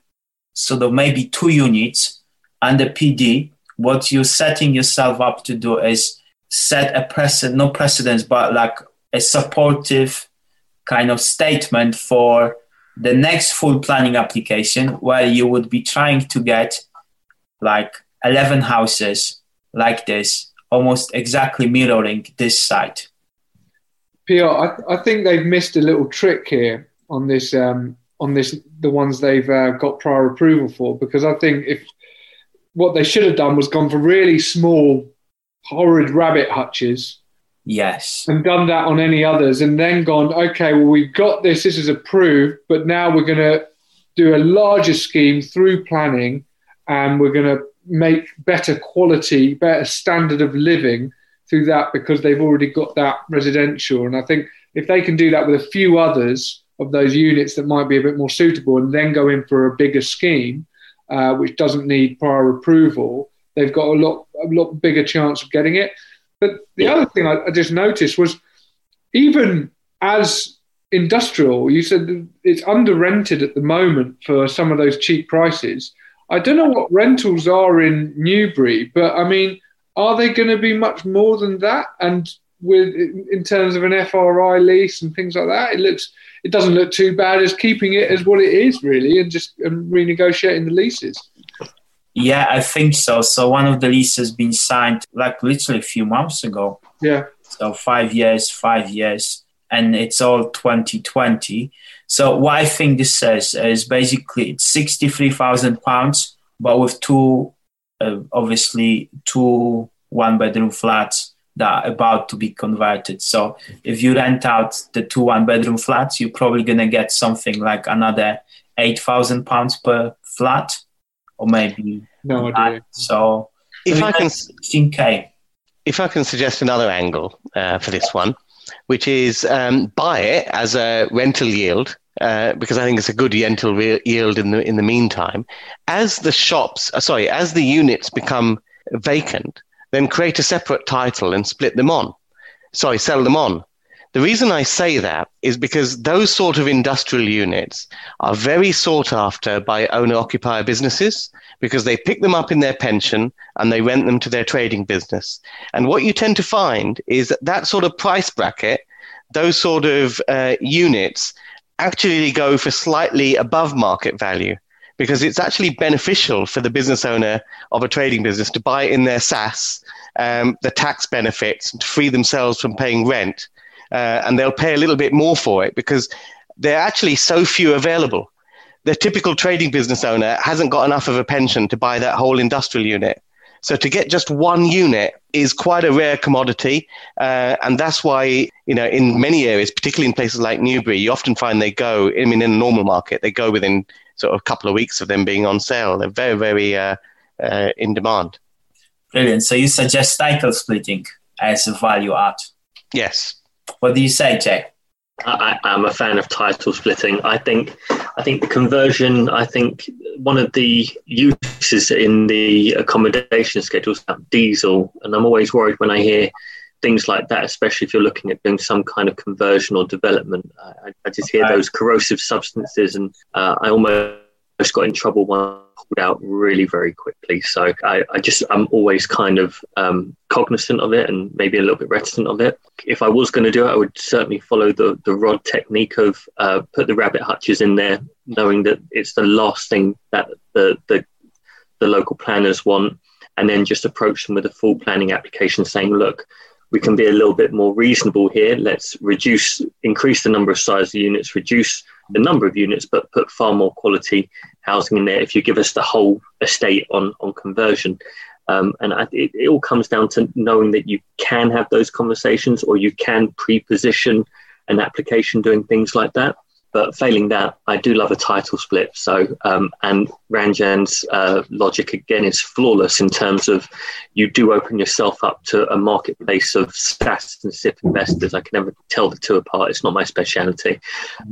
sort of maybe two units under PD, what you're setting yourself up to do is set a precedent, no precedence, but like a supportive kind of statement for the next full planning application where you would be trying to get like 11 houses like this almost exactly mirroring this site. Pr I, I think they've missed a little trick here on this um, on this the ones they've uh, got prior approval for because i think if what they should have done was gone for really small horrid rabbit hutches Yes. And done that on any others and then gone, okay, well, we've got this, this is approved, but now we're going to do a larger scheme through planning and we're going to make better quality, better standard of living through that because they've already got that residential. And I think if they can do that with a few others of those units that might be a bit more suitable and then go in for a bigger scheme, uh, which doesn't need prior approval, they've got a lot, a lot bigger chance of getting it. But the other thing I, I just noticed was even as industrial, you said it's under rented at the moment for some of those cheap prices. I don't know what rentals are in Newbury, but I mean, are they going to be much more than that? And with in terms of an FRI lease and things like that, it looks it doesn't look too bad as keeping it as what it is really, and just and renegotiating the leases. Yeah, I think so. So one of the leases been signed like literally a few months ago. Yeah. So five years, five years, and it's all 2020. So what I think this says is basically it's 63,000 pounds, but with two, uh, obviously two one bedroom flats that are about to be converted. So if you rent out the two one bedroom flats, you're probably going to get something like another 8,000 pounds per flat or maybe no idea. So if I can, 16k. If I can suggest another angle uh, for this one, which is um, buy it as a rental yield. Uh, because I think it's a good rental re- yield in the in the meantime. As the shops, uh, sorry, as the units become vacant, then create a separate title and split them on. Sorry, sell them on. The reason I say that is because those sort of industrial units are very sought after by owner occupier businesses because they pick them up in their pension and they rent them to their trading business. And what you tend to find is that that sort of price bracket, those sort of uh, units actually go for slightly above market value because it's actually beneficial for the business owner of a trading business to buy in their SSAS um, the tax benefits to free themselves from paying rent uh, and they'll pay a little bit more for it because there are actually so few available. The typical trading business owner hasn't got enough of a pension to buy that whole industrial unit. So to get just one unit is quite a rare commodity, uh, and that's why you know in many areas, particularly in places like Newbury, you often find they go. I mean, in a normal market, they go within sort of a couple of weeks of them being on sale. They're very, very uh, uh, in demand. Brilliant. So you suggest title splitting as a value add? Yes. What do you say, Jay? I, am a fan of title splitting. I think, I think the conversion. I think one of the uses in the accommodation schedules have diesel, and I'm always worried when I hear things like that, especially if you're looking at doing some kind of conversion or development. I, I just hear those corrosive substances, and uh, I almost got in trouble one pulled out really very quickly. So I, I just I'm always kind of um, cognizant of it and maybe a little bit reticent of it. If I was going to do it, I would certainly follow the the rod technique of uh, put the rabbit hutches in there, knowing that it's the last thing that the the the local planners want, and then just approach them with a full planning application, saying, look. We can be a little bit more reasonable here. Let's reduce, increase the number of size of units, reduce the number of units, but put far more quality housing in there if you give us the whole estate on, on conversion. Um, and I, it, it, all comes down to knowing that you can have those conversations or you can pre-position an application doing things like that. But failing that, I do love a title split. So, um, and Ranjan's uh, logic again is flawless in terms of you do open yourself up to a marketplace of SSAS and SIPP investors. I can never tell the two apart. It's not my speciality.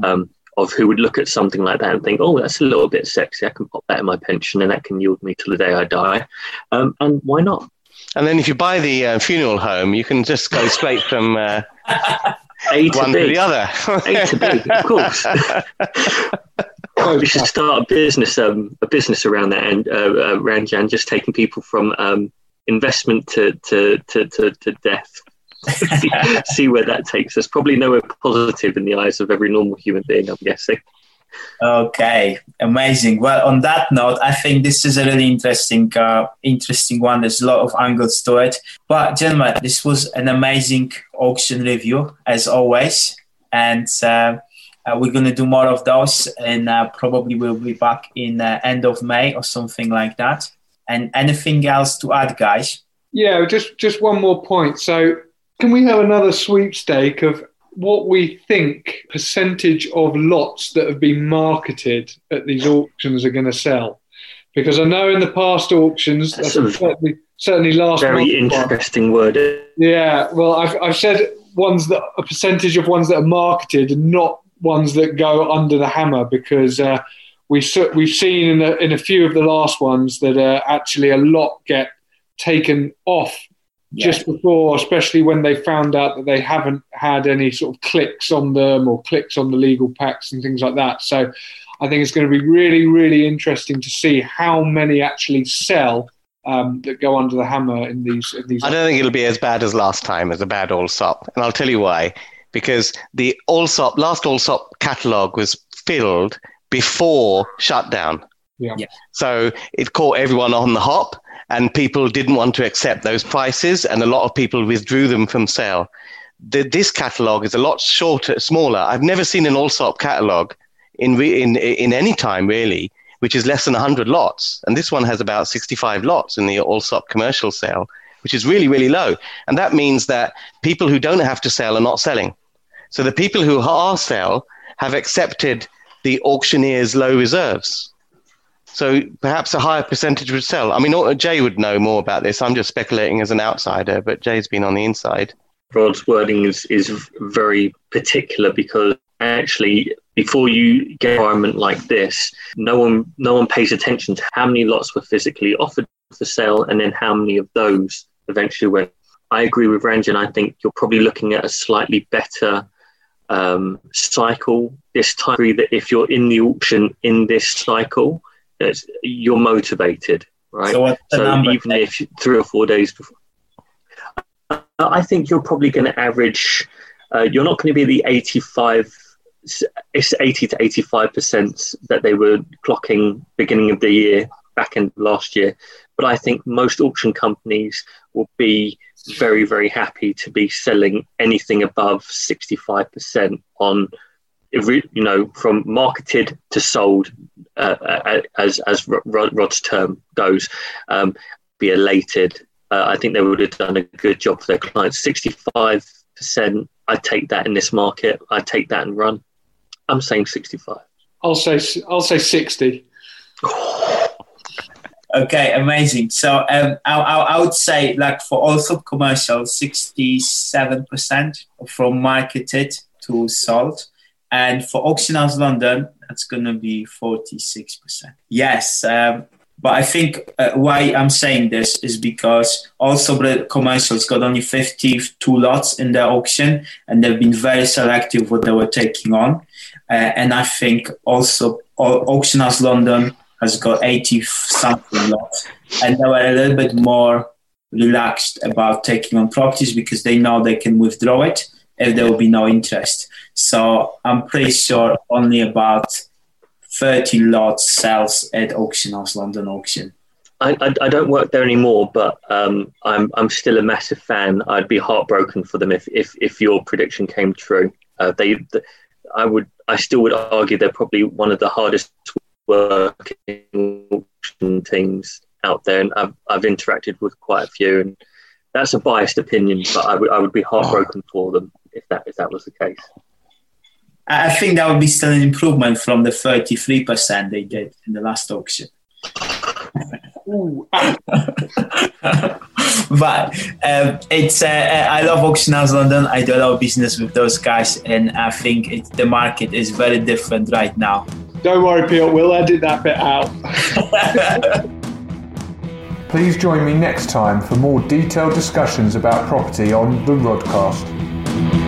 Um, of who would look at something like that and think, oh, that's a little bit sexy. I can pop that in my pension and that can yield me till the day I die. Um, and why not? And then if you buy the uh, funeral home, you can just go straight from uh, A to one B. to the other. A to B, of course. we should start a business, um, a business around that, and uh, uh, Ranjan, just taking people from um, investment to, to, to, to, to death see, see where that takes us. Probably nowhere positive in the eyes of every normal human being, I'm guessing. Okay, amazing. Well, on that note, I think this is a really interesting, uh, interesting one. There's a lot of angles to it. But gentlemen, this was an amazing auction review as always, and uh, uh, we're gonna do more of those, and uh, probably we'll be back in uh, end of May or something like that. And anything else to add, guys? Yeah, just just one more point. So can we have another sweepstake of what we think percentage of lots that have been marketed at these auctions are going to sell? Because I know in the past auctions, that's certainly, certainly last very interesting word. Yeah, well, I've, I've said ones that a percentage of ones that are marketed, not ones that go under the hammer, because uh, we we've seen in a, in a few of the last ones that uh, actually a lot get taken off just before, especially when they found out that they haven't had any sort of clicks on them or clicks on the legal packs and things like that. So I think it's going to be really, really interesting to see how many actually sell um, that go under the hammer in these. In these I don't think it'll be as bad as last time as a bad Allsop, and I'll tell you why. Because the Allsop last Allsop catalog was filled before shutdown. Yeah. yeah. So it caught everyone on the hop and people didn't want to accept those prices, and a lot of people withdrew them from sale. The, this catalog is a lot shorter, smaller. I've never seen an Allsop catalog in, in, in any time, really, which is less than 100 lots. And this one has about 65 lots in the Allsop commercial sale, which is really, really low. And that means that people who don't have to sell are not selling. So the people who are sell have accepted the auctioneer's low reserves. So perhaps a higher percentage would sell. I mean, Jay would know more about this. I'm just speculating as an outsider, but Jay's been on the inside. Rod's wording is, is very particular because actually before you get an environment like this, no one no one pays attention to how many lots were physically offered for sale and then how many of those eventually went. I agree with Ranjan. I think you're probably looking at a slightly better um, cycle this time. That if you're in the auction in this cycle, you're motivated, right? So, so even if three or four days before, I think you're probably going to average. Uh, you're not going to be the 85. It's 80 to 85 percent that they were clocking beginning of the year, back in last year. But I think most auction companies will be very, very happy to be selling anything above 65 percent on you know, from marketed to sold, uh, uh, as as Rod's term goes. Um, be elated. Uh, I think they would have done a good job for their clients. 65%, I'd take that in this market. I'd take that and run. I'm saying 65. I'll say I'll say 60. Okay, amazing. So um, I, I, would say, like for Allsop commercials, 67% from marketed to sold. And for Auction House London, that's going to be 46%. Yes. Um, but I think uh, why I'm saying this is because also the commercials got only 52 lots in their auction and they've been very selective what they were taking on. Uh, and I think also Auction House London has got 80 something lots, and they were a little bit more relaxed about taking on properties because they know they can withdraw it if there will be no interest. So I'm pretty sure only about 30 lots sells at Auction House London Auction. I, I, I, don't work there anymore, but um, I'm I'm still a massive fan. I'd be heartbroken for them if if, if your prediction came true. Uh, they, the, I would I still would argue they're probably one of the hardest working auction teams out there, and I've, I've interacted with quite a few, and that's a biased opinion, but I would I would be heartbroken for them if that if that was the case. I think that would be still an improvement from the 33% they did in the last auction. but um, it's uh, I love Auction House London. I do a lot of business with those guys, and I think it, the market is very different right now. Don't worry, Pete. We'll edit that bit out. Please join me next time for more detailed discussions about property on the Rodcast.